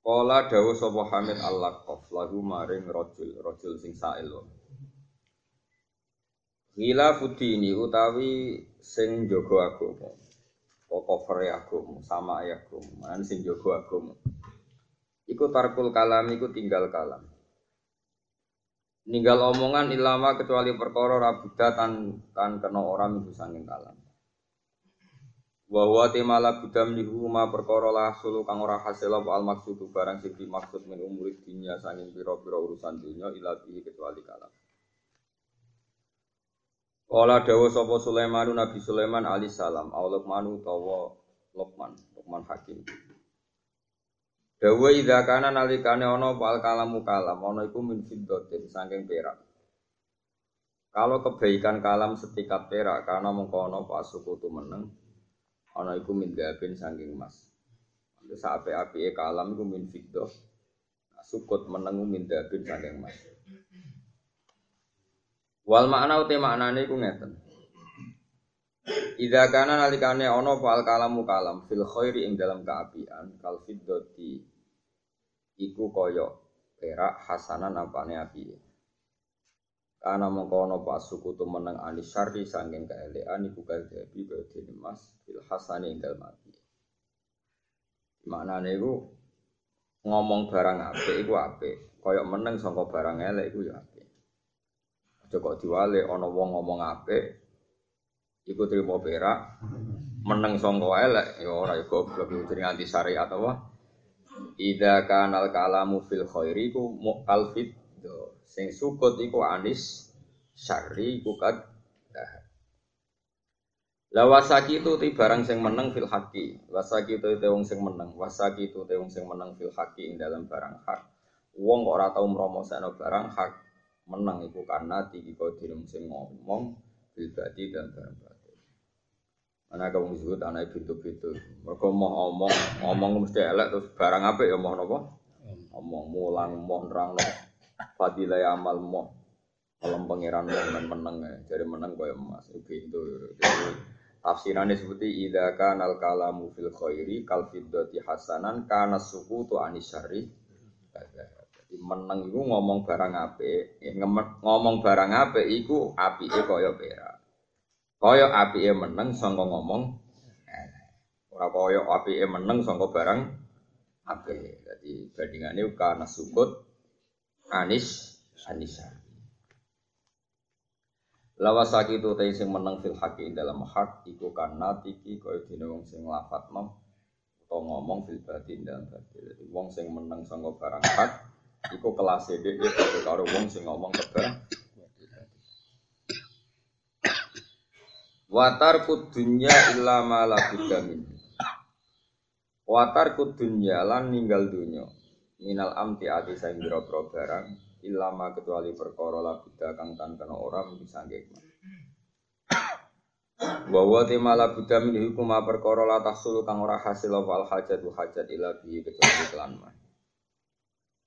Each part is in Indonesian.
Qala dawu sapa Hamid Al-Laqaf lagu maring rajul, rajul sing sail. Gila futi ini utawi sing jaga agama. Pokok agama, sama agama, man sing jaga agama. Iku tarkul kalam iku tinggal kalam. Ninggal omongan ilama kecuali perkara rabuda tan tan kena orang itu sanging kalam. Wa huwa timala budam niku ma perkara lah sulu kang ora hasil apa al maksudu barang sing dimaksud min umuri dunya sanging pira-pira urusan dunya ila bihi kecuali kalam. Ola dawa sapa Sulaiman Nabi Sulaiman alaihi salam, au Luqman utawa Luqman, Luqman Hakim. Dawa idza kana nalikane ana pal kalamu kalam, ana iku min fiddatin saking perak. Kalau kebaikan kalam setikat perak karena mengkono pas suku tu meneng, ana iku min gabin saking emas. Terus ape-ape kalam iku min fiddah. Nah, sukut meneng min gabin saking emas. Wal makna uti maknane iku ngeten. Idza kana nalikane ana fal kalamu kalam fil khairi ing dalam keapian kal fiddati iku kaya perak hasanan apane api. Karena mengkono pas suku tu meneng anis syari sangking keelean iku kadhabi badhe emas fil hasani ing dalem api. Maknane iku ngomong barang apik iku apik, kaya meneng sangka barang elek iku ya apik. Aja diwale ana wong ngomong apik iku trimo perak meneng sangka elek ya ora ya goblok iku jenenge anti syariat apa? Ida kanal kalamu fil khairi ku sing sukut iku anis syari iku kad La wasaki itu ti barang sing meneng fil haki. Wasaki itu te wong sing meneng. Wasaki itu te wong sing meneng fil haki ing dalam barang hak. Wong kok ora tau mromoseno barang hak meneng iku karena tiki kodir sing ngomong bil badi dan barang batin. Ana kaum disebut anak pintu-pintu. Mereka mau ngomong, ngomong mesti elek terus barang apa ya mau nopo? Ngomong mulang, mau nerang. Fadilah amal mau. Kalau pangeran mau men meneng ya, jadi meneng kaya emas. Pintu. Tafsirannya seperti idza kanal kalamu fil khairi kal fiddati hasanan kana sukutu anisyari. Jadi meneng iku ngomong barang apik, ya, ngomong barang apik iku apike kaya perak. Kaya apike meneng sangka ngomong ora kaya apike meneng sangka barang apik. Jadi bandingane kana sukut anis anisa. Lawasaki itu tadi sing meneng fil haki dalam hak iku kana tiki kaya dene wong sing lafadzno utawa ngomong fil batin dalam batin. Jadi wong sing meneng sangka barang hak iku kelas dhek padha karo wong sing ngomong kebar Watar kudunya illa ma la min. Watar kudunya lan ninggal dunya. Minal amti ati sing biro-biro barang ilama kecuali perkara la buddha kang tan kena ora bisa nggih. Wa wa tema la buddha min hukum perkara la tahsul kang ora hasil wal hajat hajat ila bi kecuali kelan mah.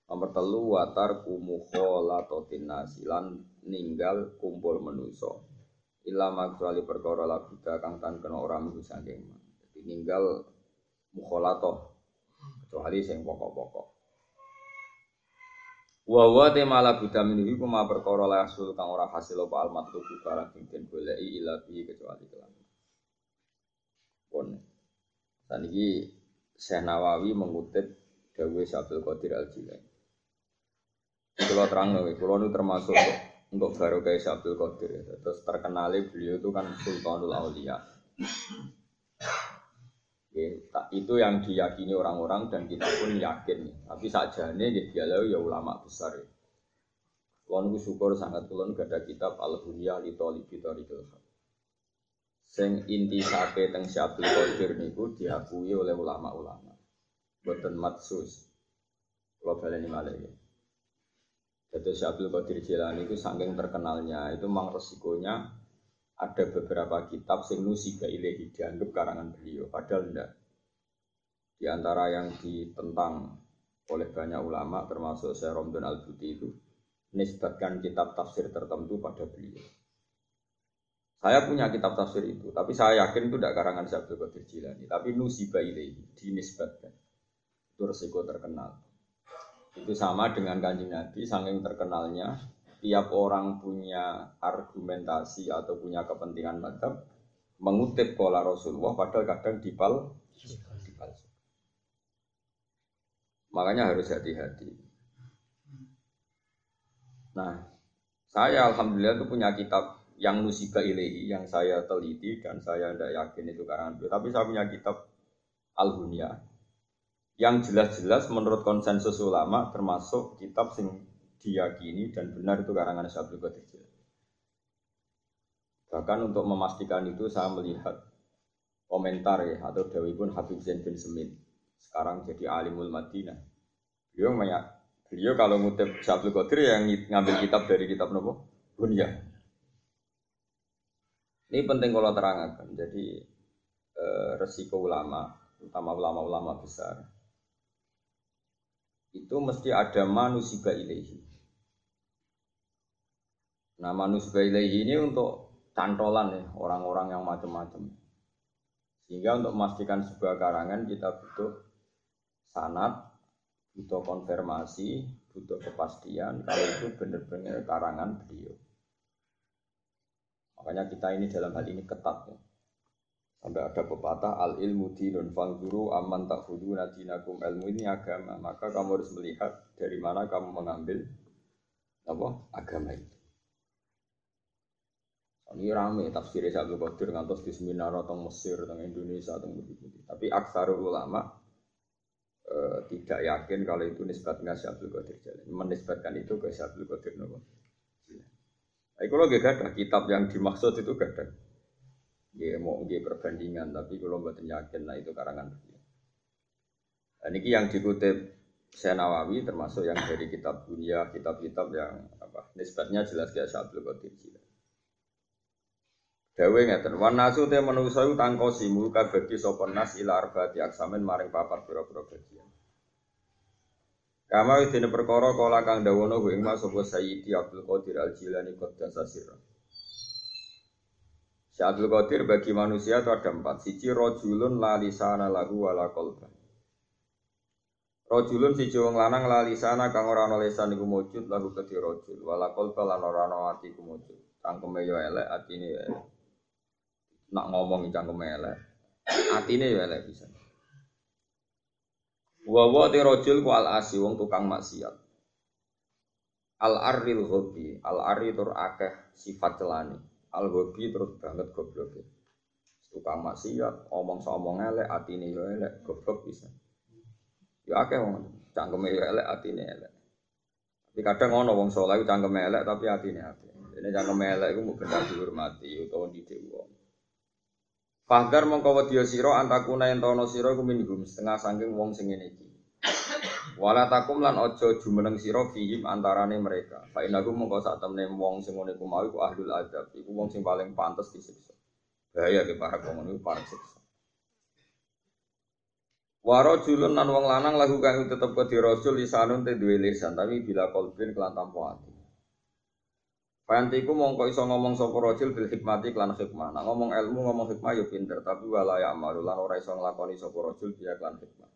Nomor telu watar kumukholatotin nasilan ninggal kumpul menuso ilama kecuali perkara la buddha kang tan kena ora bisa nggih. Jadi ninggal mukholato kecuali sing pokok-pokok. Wa wa te mala buddha min iku ma perkara la hasil kang ora hasil apa al matlub barang sing den goleki ila bi kecuali kelan. Pun saniki Syekh Nawawi mengutip dawuh Syabdul Qadir Al-Jilani. Kalau terang nih, kalau ini termasuk untuk baru kayak Syabdul Qadir ya. Terus terkenali beliau itu kan Sultanul Aulia. Itu yang diyakini orang-orang dan kita pun yakin. Tapi saja nih dia ya ulama besar. Ya. Kulon syukur sangat kulon gak ada kitab al bunya li tolibi torikul Sing inti sape teng Syabdul Qadir niku diakui oleh ulama-ulama. Boten matsus. Kalau baleni malah ya. Jadi Syabdul Qadir Jilani itu saking terkenalnya, itu memang resikonya ada beberapa kitab sing nusiba ilahi dianggap karangan beliau, padahal enggak. Di antara yang ditentang oleh banyak ulama termasuk Syekh Romdon Al-Buti itu nisbatkan kitab tafsir tertentu pada beliau. Saya punya kitab tafsir itu, tapi saya yakin itu tidak karangan Syabdul Qadir Jilani, tapi nusiba ilahi dinisbatkan. Itu resiko terkenal. Itu sama dengan kanjeng Nabi, saking terkenalnya, tiap orang punya argumentasi atau punya kepentingan madhab, mengutip pola Rasulullah, padahal kadang dipal, dipal. Makanya harus hati-hati. Nah, saya alhamdulillah itu punya kitab yang musibah ilahi yang saya teliti dan saya tidak yakin itu karangan beliau. Tapi saya punya kitab Al-Hunya yang jelas-jelas menurut konsensus ulama termasuk kitab sing diyakini dan benar itu karangan Syabdul Qadir Bahkan untuk memastikan itu saya melihat komentar ya atau Dewi pun Habib Zain bin Semin sekarang jadi alimul Madinah. Beliau banyak beliau kalau ngutip Syabdul Qadir yang ngambil kitab dari kitab nopo Bunya. Ini penting kalau terangkan. Jadi eh, resiko ulama, utama ulama-ulama besar, itu mesti ada manusia ilahi. Nah manusia ilahi ini untuk cantolan ya orang-orang yang macam-macam. Sehingga untuk memastikan sebuah karangan kita butuh sanat, butuh konfirmasi, butuh kepastian kalau itu benar-benar karangan beliau. Makanya kita ini dalam hal ini ketat ya. Sampai ada pepatah al ilmu dinun fangduru aman tak hudu nadinakum ilmu ini agama. Maka kamu harus melihat dari mana kamu mengambil apa agama itu. Ini rame tafsir Syaikhul Qadir ngantos di seminar atau Mesir atau Indonesia atau begitu. Tapi aksarul ulama e, tidak yakin kalau itu nisbatnya Syaikhul Qadir jalan. Menisbatkan itu ke Syaikhul Qadir nopo. Nah, kalau gak ada kitab yang dimaksud itu gak ada. Dia mau dia perbandingan, tapi kalau buat yakin, nah itu karangan beliau. Dan ini yang dikutip saya Nawawi termasuk yang dari kitab dunia, kitab-kitab yang apa nisbatnya jelas kayak Syabdul Qadir Jilani. Dawe ngeten, wan nasu te manusa iku tangkosi muka bagi sapa nas ila arbaati aksamin maring papat pira-pira bagian. Kama widine perkara kala kang dawono ing mas sapa Sayyidi Abdul Qadir Al Jilani Qaddasa sirra. Syabdul Qadir bagi manusia itu ada empat. Siji rojulun lalisana lahu wala kolba. Rojulun siji wong lanang lalisana kang ora ana iku mujud lahu kedhi rojul wala kolba lan ora ana ati iku mujud. Cangkeme yo elek, atine yo elek. Nak ngomong cangkeme elek, atine elek bisa. Wa te rojul ku al asi wong tukang maksiat. Al aril hobi, al ari tur akeh sifat celani al hobi terus banget goblok ya. Tukang maksiat, omong omong elek, atine yo elek, goblok bisa. Ya akeh wong cangkeme yo elek, atine elek. Tapi kadang ngono wong saleh cangkeme elek tapi atine apik. Ini cangkeme elek iku mau benar dihormati utawa didik wong. Fahdar mongko wedya sira antakuna entono sira iku minhum setengah saking wong sing ngene iki. Wala takum lan ojo jumeneng sira fihim antarane mereka. Fa inaku mongko sak temne wong sing ngene iku mau iku ahlul adab, iku wong sing paling pantes disiksa. Bahaya ke para wong niku para siksa. Waro julun lan wong lanang lagu kang tetep ke rasul lisanun te duwe lisan tapi bila kolbin kelan tanpa. Fanti ku mongko iso ngomong sapa rajul bil hikmati kelan hikmah. Nah, ngomong ilmu ngomong hikmah yo pinter tapi wala ya amaru lan ora iso nglakoni sapa rajul biya kelan hikmah.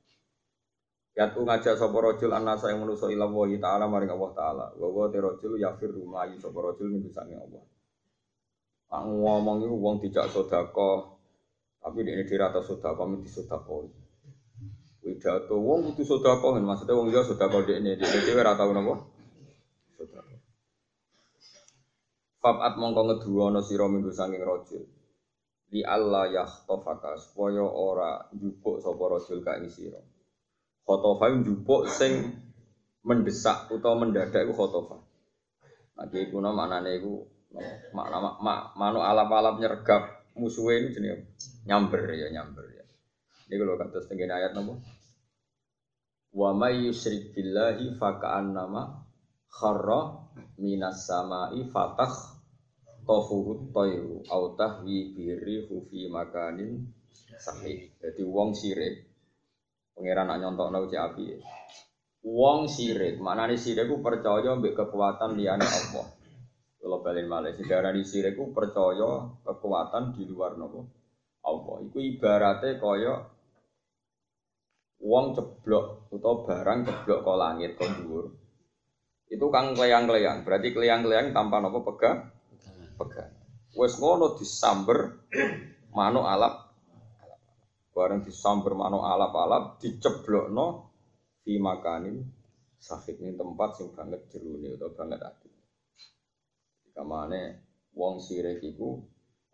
Yatu ngajak sapa rajul annasa yang manusa ila wa ta'ala maring Allah taala. Wa wa rajul yafir rumahi sapa rajul minggu sange Allah. Pak ngomong iku wong dijak sedekah tapi ini dirata sedekah mesti sedekah. Widato wong kudu sedekah maksudnya wong liya sedekah dekne dhewe ora tau? Sedekah. Fabat mongko ngeduwa ana sira minggu saking rajul. Li Allah yahtofaka supaya ora njupuk sapa rajul ka ing sira. Khotofa njupuk sing mendesak utawa mendadak iku khotofa. Nah iki kuna maknane iku makna mak, mak, manu alap-alap nyergap musuhe ini jenenge nyamber ya nyamber ya. Ini kalau kata setengah ayat nopo. Wa may yusyrik billahi faka'annama kharra minas sama'i fatah tofuhu toyru au tahwi birihu fi makanin sahih. Jadi wong sirik pangeran nak nyontokno cek api. Wong sirik, maknane sirik ku percaya mbek kekuatan liyane Allah. Kalau balen malih di sirik percaya kekuatan di luar nopo Allah. Iku ibaratnya kaya wong ceblok atau barang ceblok ke langit ke. Itu kang kleyang-kleyang, berarti kleyang-kleyang tanpa nopo pegang pegang. Wes ngono disamber manuk alap bareng disamber manuk alap-alap diceblokno di makanin sakit ini tempat sing banget jeruni atau banget ati. Kamane wong sirik iku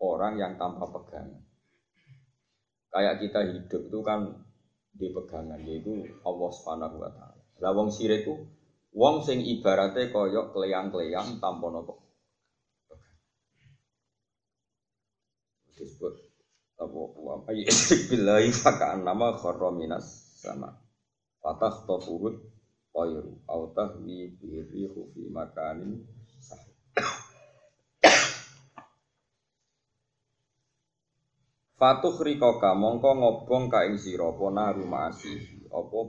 orang yang tanpa pegangan. Kayak kita hidup itu kan di pegangan yaitu Allah Subhanahu wa taala. Lah wong sirik ku wong sing ibaratnya koyok kleyang-kleyang tanpa nopo disebut apa wa billahi fakaan nama kharra minas sama. Fatah tofuhut toyru au tahwi bihi fi makanin Fatuh rikoka mongko ngobong ka ing sira apa naru ma'asi apa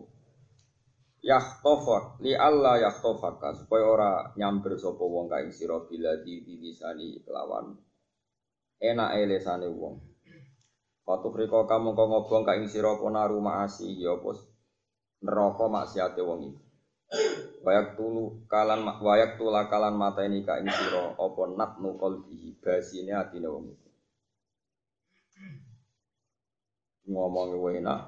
yahtofak li Allah yahtofaka supaya ora nyamber sapa wong ka ing sira bila di disani kelawan enak lesane wong. Waktu riko kamu kau ngobong ka ing sira apa naru maasi ya apa neraka maksiate wong iki. Wayak tulu kalan wayak tula kalan mata ini ka ing sira apa natnu qalbi basine atine wong iki. Ngomong enak,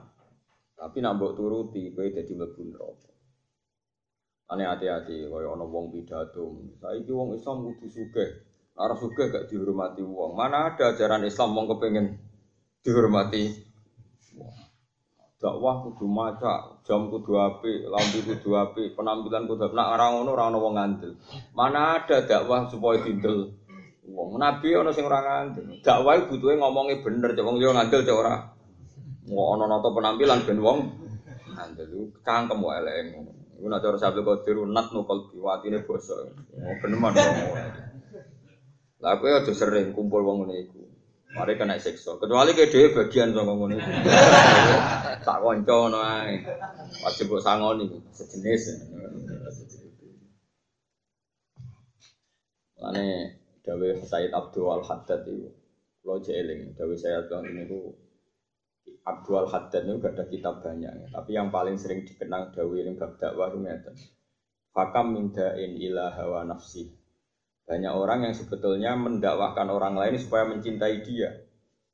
tapi nak mbok turuti kowe dadi mlebu neraka. Ane hati-hati kaya ana wong pidato. Saiki wong Islam kudu sugih. Arah suka gak dihormati uang. Mana ada ajaran Islam mau kepengen dihormati dakwah kudu maca, jam kudu api, lampu kudu api, penampilan kudu api. Nak orang ngono orang wong ngandel. Mana ada dakwah supaya dindel wong. Nabi ono sing ora ngandel. Dakwah butuhe ngomongnya bener, cek wong liya ngandel cek ora. Mau ono nata penampilan ben wong ngandel. Cangkem wae elek ngono. Iku nek cara sabda kodir nat nukal biwatine basa. Bener man. Lah kowe aja sering kumpul wong ngene iku. Mari kena siksa. Kecuali ke dhewe bagian saka ngono iku. Tak kanca ngono ae. Wajib kok sangoni sejenis. Lane dawe Said Abdul Al Haddad itu kalau jeeling dawe saya bilang ini ku Abdul Al Haddad itu gak ada kitab banyak tapi yang paling sering dikenang dawe ini bab dakwah itu ngeten fakam mindain ila hawa nafsi banyak orang yang sebetulnya mendakwahkan orang lain supaya mencintai dia.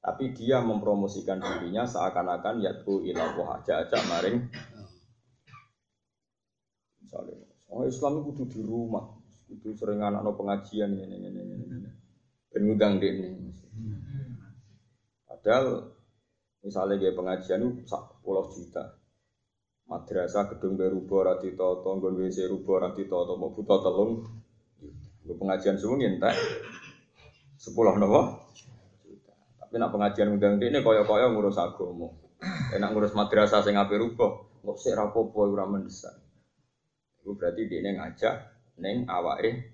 Tapi dia mempromosikan dirinya seakan-akan yaitu ilah aja aja maring. Misalnya, oh Islam itu di rumah, itu sering anak no pengajian ini ini ini ini. Penudang deh ini. Padahal misalnya dia pengajian itu puluh juta. Madrasah gedung berubo rati toto, gon WC rubo rati toto, mau butuh telung pengajian sungi entek sepuluh nopo. Tapi nak pengajian undang ini koyo koyo ngurus agama. Enak ngurus madrasah sing ape rupa, kok sik rapopo ora mendesak. Iku berarti dia ngajak neng awake.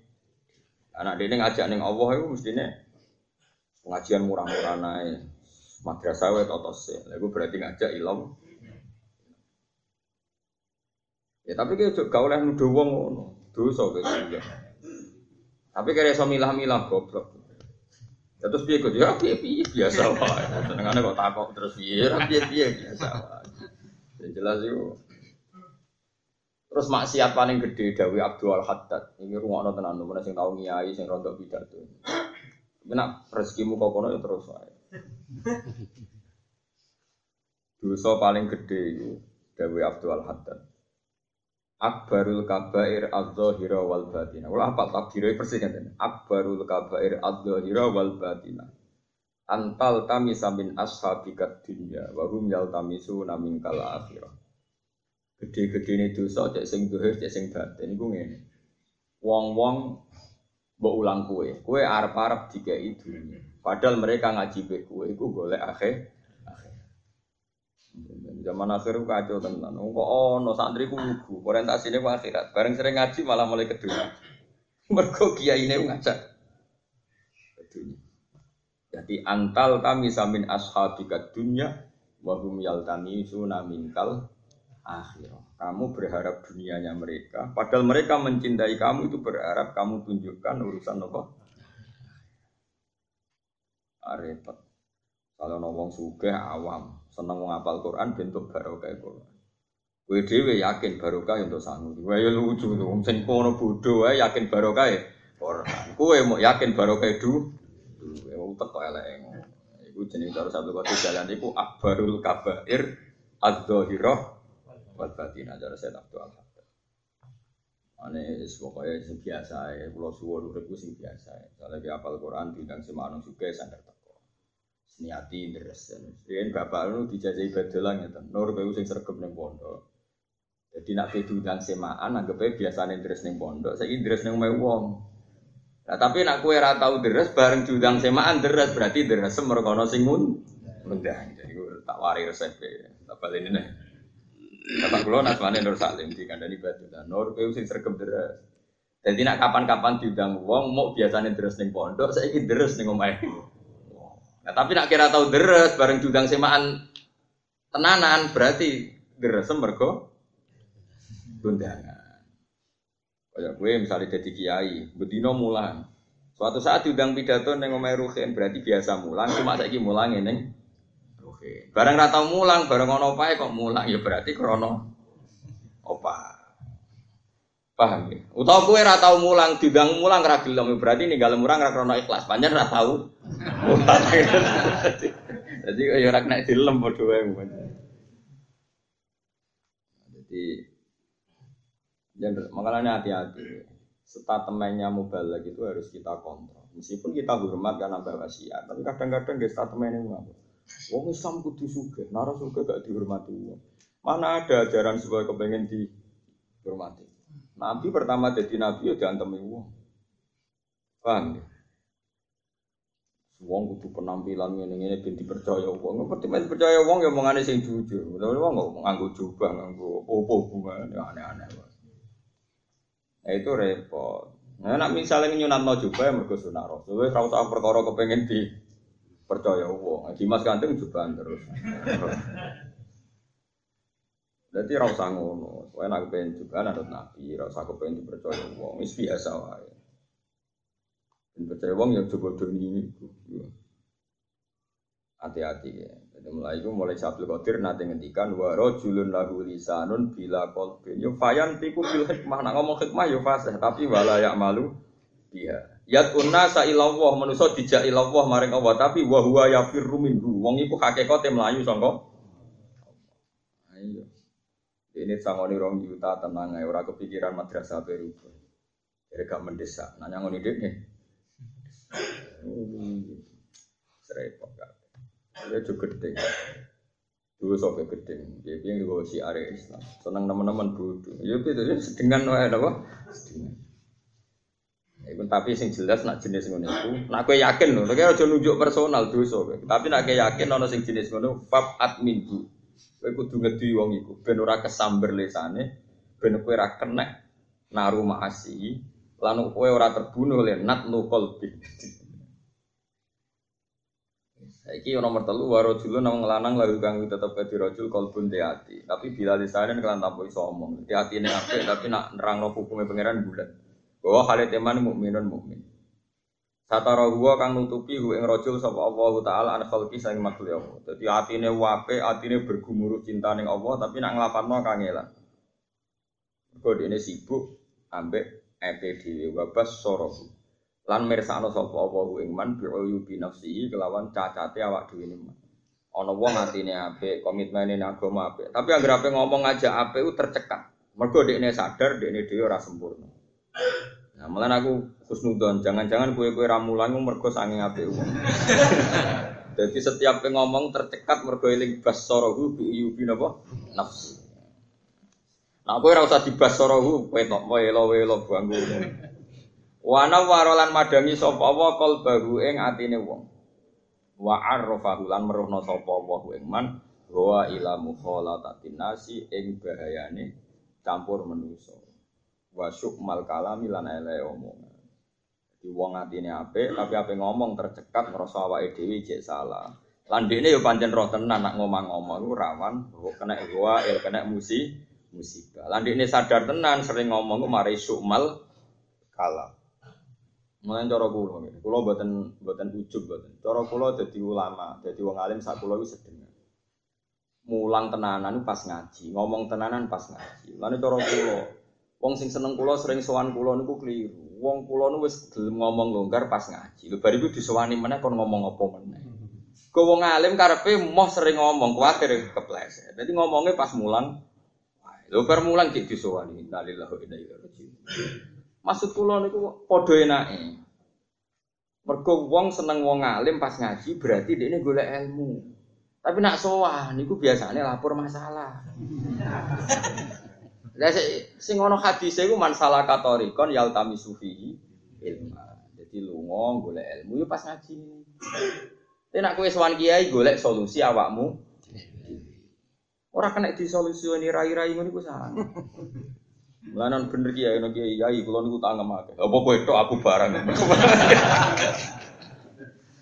Anak dia ngajak neng Allah itu mestinya pengajian murah-murah naik. Madrasah wae totos. Lagu berarti ngajak ilmu. Ya tapi kayak gak oleh nuduh wong ngono. Dosa gitu. Tapi kira iso milah-milah goblok. Ya terus piye kok ya piye biasa wae. Senengane kok takok terus piye ra piye biasa wae. Yang jelas itu Terus maksiat paling gede Dawi Abdul Haddad. Ini rungokno tenan mana sing tau ngiyai sing rontok pidato. Nak rezekimu kok kono ya terus wae. Dosa paling gede itu Dawi Abdul Haddad akbarul kabair adzahira wal batina. Wala apa takdirnya persis kan Akbarul kabair adzahira wal batina. Antal kami samin ashabikat dunya wa hum yaltamisu namin kal akhirah. Gede-gede ini dosa cek sing dohir cek sing batin iku ngene. Wong-wong mbok ulang kue, kue arep-arep dikai dunya. Padahal mereka ngaji be kue iku golek akhir Zaman akhir kacau tenan. Kok ono santri ku lugu, orientasine ku akhirat. Bareng sering ngaji malah mulai kedua. Mergo ku ngajak. Jadi antal kami samin ashabika dunya wa hum yaltami minkal akhirah. Kamu berharap dunianya mereka, padahal mereka mencintai kamu itu berharap kamu tunjukkan urusan apa? Ah, repot. Kalau ngomong suge awam, seneng ngapal Quran bentuk barokah Quran. Kowe yakin barokah untuk sangu. Kowe ya lucu tuh, sing kono bodho wae yakin barokah e Quran. Kowe mau yakin barokah du ya utek kok elek Iku jenenge cara satu kota jalan iku akbarul kabair adz-dzahirah wal batin ajar saya Abdul Haddad. Ane pokoknya biasa ya, pulau suwon urip biasa ya. Di apal Quran diundang semanung juga sandar teko. Seniati deres. Yen bapak lu dijajahi badolang ya Nur kowe sing sregep ning pondok. Jadi nak diundang semaan anggapnya biasanya deres ning pondok, saiki deres ning omahe wong. Nah, tapi nak kue ora tau deres bareng diundang semaan deres berarti deres merkono sing ngundang. Jadi tak wari resep tak ini nih. Bapak kulo nasmane Nur Salim di kandani batu dan Nur kowe sing sregep deres. Jadi nak kapan-kapan diundang wong mau biasanya deres ning pondok, ingin deres ning omahe. Nah, tapi nak kira tahu deres bareng diundang semaan tenanan berarti deres mergo undangan. Kayak gue misalnya jadi kiai, bedino mulang. Suatu saat diundang pidato neng omahe Ruhin berarti biasa mulang, cuma saiki mulang neng Oke. Barang ra tau mulang, barang ono opae kok mulang ya berarti krono opa. Paham ya? Utawa kowe ra tau mulang, diundang mulang ra gelem berarti ninggal murang ra krono ikhlas. Panjen ra tau. Jadi ya ora kena dilem padha wae. Jadi makanya hati-hati. Statementnya mubalak itu harus kita kontrol. Meskipun kita hormat karena bawa wasiat, tapi kadang-kadang gak statementnya ngapa. Wong Islam kudu suge, nara suge gak dihormati. Mana ada ajaran supaya kepengen dihormati. Nabi pertama jadi nabi ya diantemi wong. Paham ya? Wong kudu penampilan ngene ngene ben dipercaya wong. Ngerti men percaya wong ya omongane sing jujur. Tapi wong kok nganggo jubah, nganggo opo bunga ya aneh-aneh. Nah itu repot. Nah, nak misalnya nyunatno jubah ya mergo sunah Rasul. Wis ora usah perkara kepengen di percaya wong. Dimas Kanting juga terus. Jadi ra usah. Kowe nek pengen juga anut Nabi, ra usah kepengen dipercaya wong. Wis biasa wae. Ben percaya wong ya coba doni Hati-hati ya. Jadi mulai itu mulai Sabtu Qadir nanti ngendikan wa rajulun lahu lisanun bila qalbin. Yo fayan tiku bil hikmah. Nak ngomong hikmah yo fasih tapi wala ya malu dia. Yat unna sa ilawah manusa dijak ilawah maring Allah tapi wa huwa yafirru minhu. Wong iku hakikate mlayu Ayo. Ini sangoni rong juta tenang ae ora kepikiran madrasah berubah. Jadi gak mendesak. Nanya ngoni dik nih. Serepot gak. Ya juga gede. Dulu sampai gede. Jadi yang gue si area Islam. Senang teman-teman bodoh. Ya itu dengan wae apa? Sedengan. Iku tapi sing jelas nak jenis ngono iku, nak kowe yakin lho, nek aja nunjuk personal dosa kowe. Tapi nak kowe yakin ana sing jenis ngono, fab admin bu. Kowe kudu ngedi wong iku ben ora kesamber lesane, ben kowe ora kena naru maasi, lan kowe ora terbunuh oleh nat qalbi. Saiki nomor telu waro dulu nang lanang lalu kang tetep dadi rajul kalbun de ati. Tapi bila lisane kelan tanpa iso omong. Di atine apik tapi nak nerangno hukume pangeran bulat. Bahwa hal teman mukminun mukmin. Satara huwa kang nutupi hu ing rajul sapa Allah taala an khalqi sang makhluk Allah. Dadi atine wape, atine bergumuruh cinta ning Allah tapi nak nglapanno kangelan. Mergo dene sibuk ambek epe dhewe wabas sorohu. Lan mirsakno sapa Allah ing man bi uyubi nafsihi kelawan cacate awak dhewe man. Ana wong atine apik, komitmene ning agama apik. Tapi anggere ngomong aja apik tercekat. Mergo dekne sadar dekne dhewe ora sempurna. Nah, malah aku khusnudon, jangan-jangan kue-kue ramulan mergo sanging apik wong. Jadi setiap ngomong tercekat mergo eling basarahu bi yubi napa? Nafsu. Nah, kowe ora usah dibasarahu, kowe tok welo-welo bangku. Wana warolan madangi sapa apa qalbahu ing atine wong. Wa arrafahu lan meruhna sapa apa ing man Wa ila mukhalatatin nasi ing bahayane campur manusa. Wa syukmal kalami lan ele omongan. Di wong atine apik tapi ape ngomong tercekat ngrasa awake dhewe jek salah. Lan dekne yo pancen roh tenan nak ngomong-ngomong iku rawan kena gua il kena musi musibah. Lan dekne sadar tenan sering ngomong ku mari syukmal kalam. Mulai cara kula nggih. Kula mboten ujug mboten. Cara kula dadi ulama, dadi wong alim sak kula wis sedengan. Mulang tenanan pas ngaji, ngomong tenanan pas ngaji. Lan cara kula wong sing seneng kula sering sowan kula niku keliru. Wong kula nu wis ngomong longgar pas ngaji. Lho bar iku disowani meneh kon ngomong apa meneh. Kau wong alim karepe moh sering ngomong kuwatir kepleset. Dadi ngomongnya pas mulang Lho bar mulang cek disowani. Innalillahi wa inna ilaihi raji'un. Maksud kula niku padha enake. Mergo wong seneng wong alim pas ngaji berarti dia ini golek ilmu. Tapi nak sowan niku biasanya lapor masalah. Lah sing ono hadis iku man salah katorikon yaltami sufihi ilma. Jadi lunga golek ilmu yo pas ngaji. Tapi nak kowe sowan kiai golek solusi awakmu. Ora kena disolusioni rai-rai ngono iku salah. Melanan bener kiai nek kiai kiai kula niku tangem akeh. Apa kowe tok aku barang.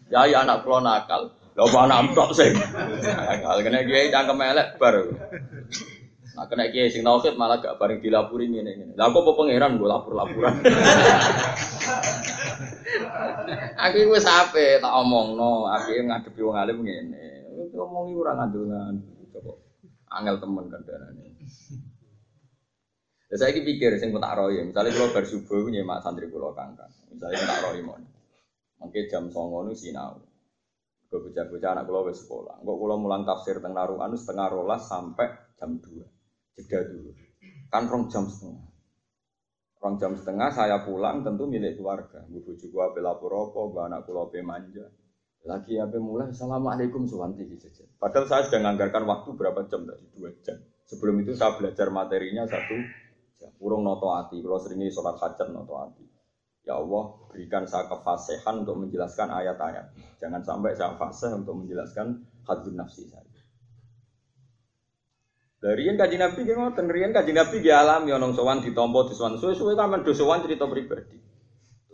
Kiai anak kula nakal. Lha apa anak tok sing nakal kena kiai cangkem elek bar. Nah kena kiai sing tauhid malah gak bareng dilapuri ngene ngene. Lah kok apa pangeran gue lapor-laporan. aku wis ape tak omongno, aku ngadepi wong alim ngene. Ngomongi ora ngandel-ngandel. Coba angel temen kandhane. Ya saya pikir sing tak roy, misalnya kalau bar subuh nyemak santri kula kangkang, misalnya tak roy mon. Mungkin jam songo nu sinau. Gue bocah-bocah anak kula wis sekolah. Engko kula mulang tafsir teng Narukan setengah rolas sampai jam 2. Jeda dulu. Kan rong jam setengah. Rong jam setengah saya pulang tentu milik keluarga. Bu bojo gua ape lapor apa, bu anak kula ape manja. Lagi ape mulai assalamualaikum suwanti saja. Padahal saya sudah menganggarkan waktu berapa jam tadi dua jam. Sebelum itu saya belajar materinya satu jam. Urung noto hati. Kalau seringi sholat hajat noto hati. Ya Allah, berikan saya kefasihan untuk menjelaskan ayat-ayat. Jangan sampai saya fasih untuk menjelaskan hadun nafsi saya. Dari yang kaji nabi dia ngoten, rian kaji nabi dia alami onong sowan ditompo diswan suwe-suwe kan do sowan cerita pribadi.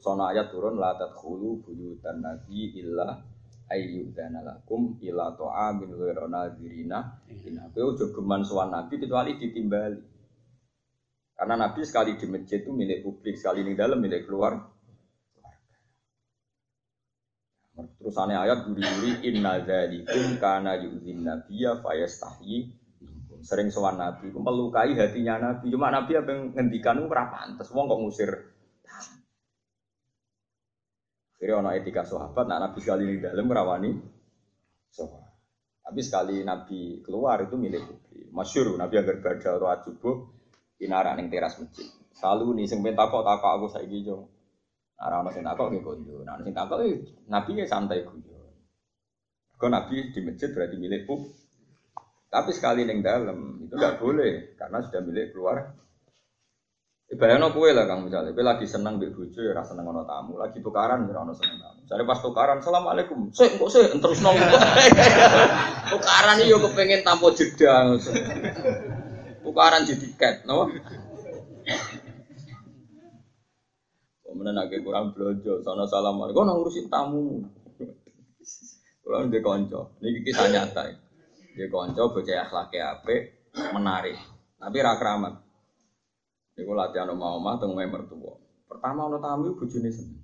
Ana ayat turun la tadkhulu buyutan nabi illa ayyudana lakum ila ta'amin ghairu nadirina. Ina kowe aja geman sowan nabi kecuali ditimbali. Karena nabi sekali di masjid itu milik publik, sekali di dalam milik keluar. Terus aneh ayat guri-guri inna dzalikum kana yu'zin nabiyya fayastahyi sering sowan Nabi, melukai hatinya Nabi. Cuma Nabi apa yang ngendikan itu ora pantes. Wong kok ngusir. Akhirnya ono etika sahabat, nak Nabi sekali di dalam merawani sahabat. Tapi sekali Nabi keluar itu milik publik. Masyur, Nabi agar berada atau ajubuh, inara ning teras masjid. Selalu nih, sing pengen takok takok aku saya gitu. Nah, orang sing takok nih kunjung. Nah, sing takok, eh, Nabi ya santai kunjung. Kalau Nabi di masjid berarti milik publik. Tapi sekali neng dalam itu nggak boleh karena sudah milik keluar. Ibaratnya kue lah kang misalnya, kue lagi seneng bojo ya rasa seneng ono tamu, lagi tukaran ya ono seneng tamu. Jadi pas tukaran, assalamualaikum, sih kok sih terus nong tukaran ini yo kepengen tamu jeda, tukaran jadi tiket, no? Kemudian agak kurang belanja, sana assalamualaikum, kau ngurusin tamu. Kalau dia konco, ini kisah nyata. Ya. Dia konco bocah akhlaknya apik, menarik. Tapi ra keramat. Iku latihan omah omah teng mertua. Pertama ono tamu bojone seneng.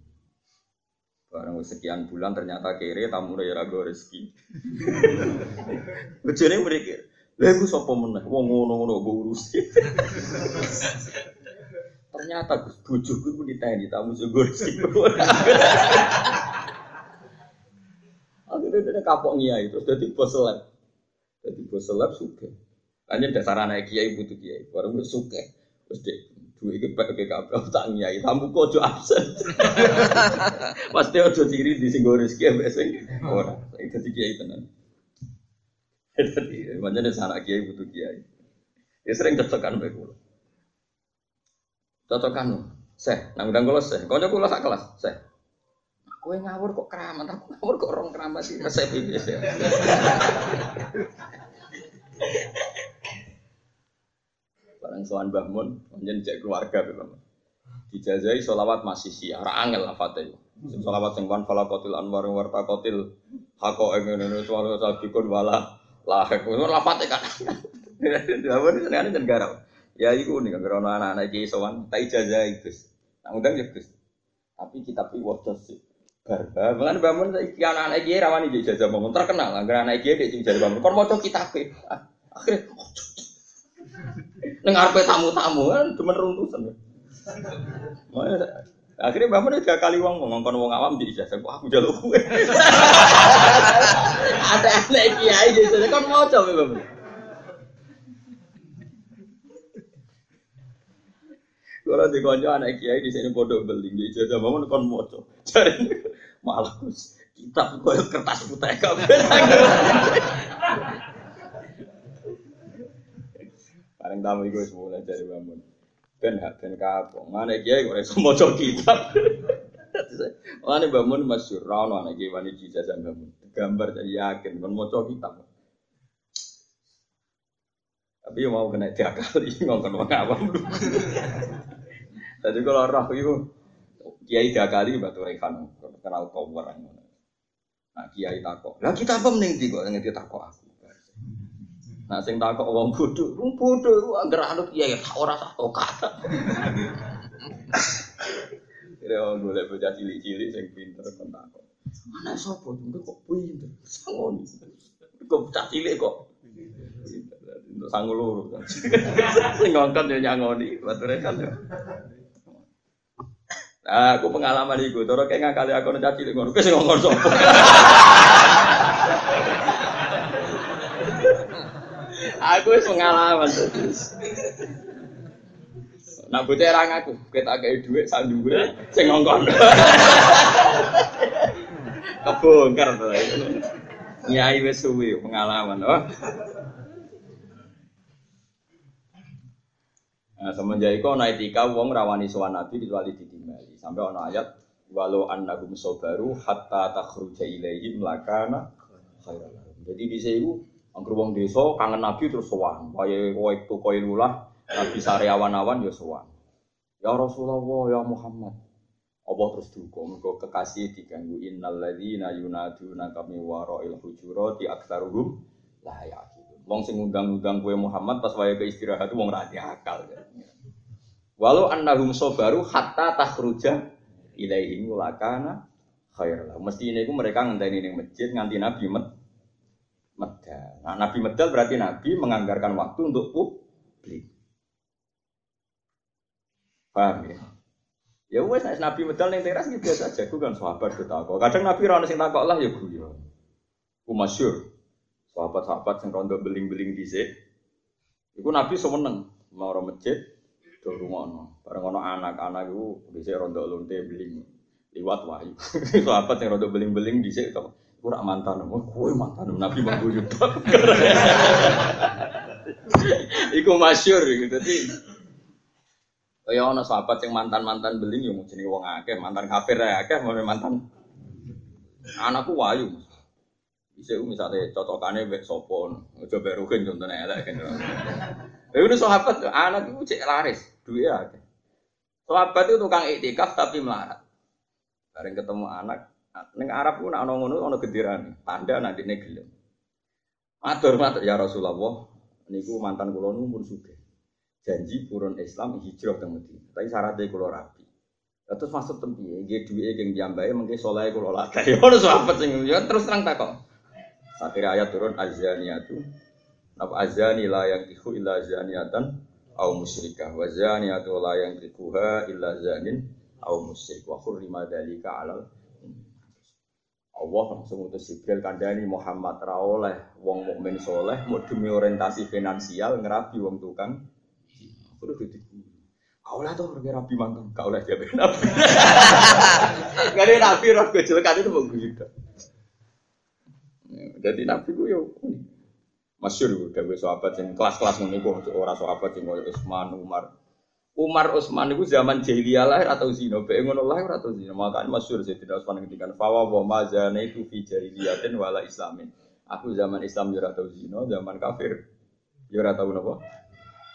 Barang sekian bulan ternyata kere tamu ya rago rezeki. bojone mikir, "Lha iku sapa meneh? Wong ngono-ngono mbok urus." Ternyata Gus bojoku ku diteni tamu sego rezeki. Akhirnya dia kapok ngiyai terus dadi bos. Jadi bos seleb suke. Hanya dasar anak kiai butuh kiai. Baru gue suke. Terus deh dua iki pakai kabel tak nyai. Tamu kok ojo absen. Pasti ojo ciri di singgo rezeki ambek sing ora. Itu di kiai tenan. Jadi macam dasar anak kiai butuh kiai. Ya sering cocokan mbek kula. Cocokan. Seh, nang undang kula seh. Kanca kula sak kelas, seh. Kowe ngawur kok keramat, aku ngawur kok orang keramat sih resep ya. Barang soan bangun, kemudian pancen cek keluarga Mbah Mun. Dijajahi masih siar, ora angel lafate. Sing selawat sing wan falakotil anwar warta kotil hako ing ngene suwara bikun wala lahek. Lafate kan. ini kan ini garau. Ya itu nih kan anak-anak iki soan, tak ijazah Gus. Tak undang ya Gus. Tapi kita pilih wadah sih. Barba, bahkan bangun iki anak-anak iki rawani ijazah bangun terkenal. Angger anak iki dhek ijazah bangun. Kon maca kitab e. Akhirnya Neng ngarepe tamu-tamu kan cuma runtusan. Akhirnya Mbak Mun tiga kali wong ngongkon wong awam di ijazah, kok aku jaluk kue. Ada anak kiai di sana kan mau coba Mbak Mun. Kalau di konco anak kiai di sini bodoh beli di ijazah Mbak Mun kon coba. Cari malah kitab koyo kertas putih kabeh. Paling tamu wis mulai dari Mbak Mun ben hak ben kapok. Mana kiai kok iso maca kitab. Mana bangun masyhur ra ono anak kiai wani dijajah bangun. Gambar jadi yakin kon maca kitab. Tapi mau kena diakali ngongkon wong awam. Jadi kalau roh itu kiai diakali batu rekan kenal tower Nah kiai takok. Lah kita apa mending di kok ngerti takok aku. Nah sing takok wong bodho, wong bodho iku anggere anut kiai ora sak kata. Kira wong golek bocah cilik-cilik sing pinter kon takok. Anak sapa tuh kok pinter? Sangoni. Kok bocah cilik kok. Untuk loro. Sing ngongkon yo nyangoni, bature kan yo. Nah, aku pengalaman iku, cara kayak ngakali aku nek cilik ngono, wis ngongkon sapa. Aku wis pengalaman terus. Nak bocah ra ngaku, kita kayak duit sak dhuwur sing ngongkon. Kebongkar to. Nyai wis suwi pengalaman, oh. Nah, semenjak itu ana etika wong rawani sowan Nabi kecuali ditinggali. Sampai ana ayat walau annahum sabaru hatta takhruja ilaihim lakana khairan. Jadi di sini Angger wong desa kangen Nabi terus sowan. Kaya itu koyo lulah Nabi sare awan-awan ya sowan. Ya Rasulullah ya Muhammad. Allah terus duka mergo kekasih diganggu innal ladzina yunaduna kami wara'il hujurati aktsaruhum la yaqilun. Wong sing ngundang-undang kowe Muhammad pas wayahe istirahat wong ra akal. Walau annahum sabaru hatta takhruja ilaihim lakana khair lah. Mesti ini mereka ngenteni ning masjid nganti Nabi met medal. Nah, Nabi medal berarti Nabi menganggarkan waktu untuk publik. Paham ya? Ya wes Nabi medal ning teras gitu biasa aja, gue kan sahabat ketakok. Kadang Nabi ra sing takok lah ya gue. Ku masyhur. Sahabat-sahabat sing rondo beling-beling dhisik. Iku Nabi semeneng mau masjid do rungono. Bareng ono anak-anak iku dhisik rondo lonte beling liwat wahyu. Sahabat sing rondo beling-beling dhisik to Kurang mantan, oh kue mantan Nabi mengguyur Iku masyur gitu. Jadi ya ono sahabat yang mantan-mantan beling ya mungkin wong akeh, mantan kafir akeh, mantan anakku wayu. Bisa misalnya cocokannya bek sopon, coba berukin contohnya elek kan. Ya udah sahabat anak itu cek laris, duit ya. Sahabat itu tukang iktikaf tapi melarat. Bareng ketemu anak, Neng Arab pun ana ngono ana gendirane, tanda nanti dene gelem. Matur matur ya Rasulullah, niku mantan kula nu pun. Janji purun Islam hijrah teng Madinah. Tapi syaratnya kula rapi. Terus maksud tempi, nggih duwike geng diambahe mengke saleh kula. Ya ono sahabat sing ya terus terang takok. Akhir ayat turun azaniyatu. Napa azani la yang iku illa zaniatan au musyrikah wa zaniyatu la yang ikuha illa zanin au musyrik. Wa hurrima dzalika alal Allah langsung utus Jibril kandani Muhammad ra oleh wong mukmin soleh mau demi orientasi finansial ngerapi wong tukang. Kudu kau lah tuh pergi rapi mantan kau lah jadi nabi gak ada nabi roh kecelakaan itu mau gitu jadi nabi gue yo masyur gue dari sahabat yang kelas-kelas gue orang sahabat yang Utsman Umar Umar Utsman itu zaman jahiliyah lahir atau zina, bae ngono lahir atau zina. Makanya masyhur tidak Utsman ngendikan fawa wa mazana itu fi jahiliyatin wala islamin. Aku zaman Islam yo atau zina, zaman kafir yo ora tau?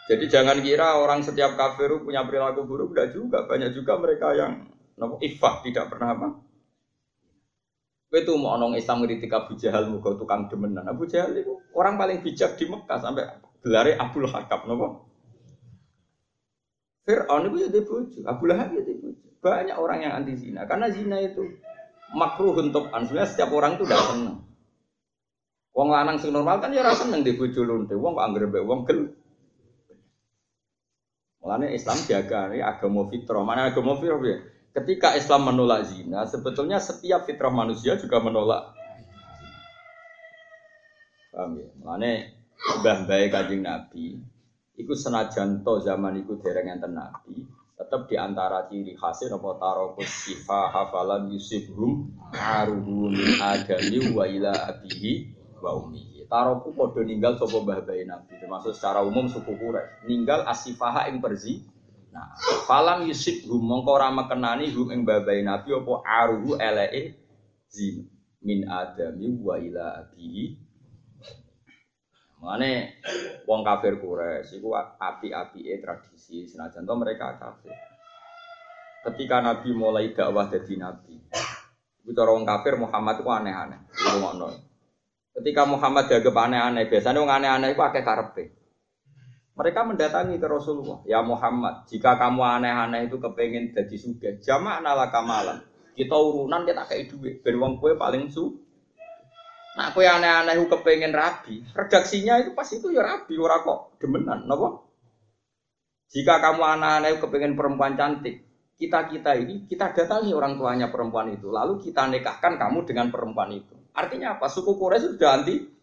Jadi jangan kira orang setiap kafir punya perilaku buruk, tidak juga. Banyak juga mereka yang nopo ifah tidak pernah apa. Itu mau nong Islam ngiritik Abu Jahal muka tukang demenan. Abu Jahal itu orang paling bijak di Mekah sampai gelare Abdul Hakam nopo. Fir'aun itu jadi bojo, Abu Lahab jadi bojo. Banyak orang yang anti zina karena zina itu makruh untuk sebenarnya setiap orang itu tidak senang. Wong lanang sing normal kan ya ora seneng di bojo lonte. Wong kok anggere wong gel. Mulane Islam jaga agama fitrah. Mana agama fitrah ya? Ketika Islam menolak zina, sebetulnya setiap fitrah manusia juga menolak. Paham ya? Mulane mbah-mbah Kanjeng Nabi Iku senajan to zaman iku dereng enten nabi, tetap di antara ciri khasnya apa tarokus sifa hafalan yusibhum aruhu min adami wa ila abihi wa ummihi. Taroku podo ninggal sapa mbah nabi, termasuk secara umum suku Quraisy. Ninggal asifaha ing perzi. Nah, falam yusibhum mongko ora mekenani hum ing mbah nabi apa aruhu eleke zin min adami wa ila abihi Mane wong kafir Quraisy iku api-apike tradisi senajan to mereka kafir. Ketika Nabi mulai dakwah jadi nabi, itu cara wong kafir Muhammad itu aneh-aneh. Ketika Muhammad dianggap aneh-aneh, biasanya wong aneh-aneh itu akeh karepe. Mereka mendatangi ke Rasulullah, ya Muhammad, jika kamu aneh-aneh itu kepengen jadi suge, jamak nala kamalan. Kita urunan kita kayak duit, ben wong kue paling su Nah, yang aneh-aneh kepengen rabi, redaksinya itu pas itu ya rabi, ora kok demenan, nopo. Jika kamu aneh-aneh kepengen perempuan cantik, kita kita ini kita datangi orang tuanya perempuan itu, lalu kita nikahkan kamu dengan perempuan itu. Artinya apa? Suku Quraisy sudah anti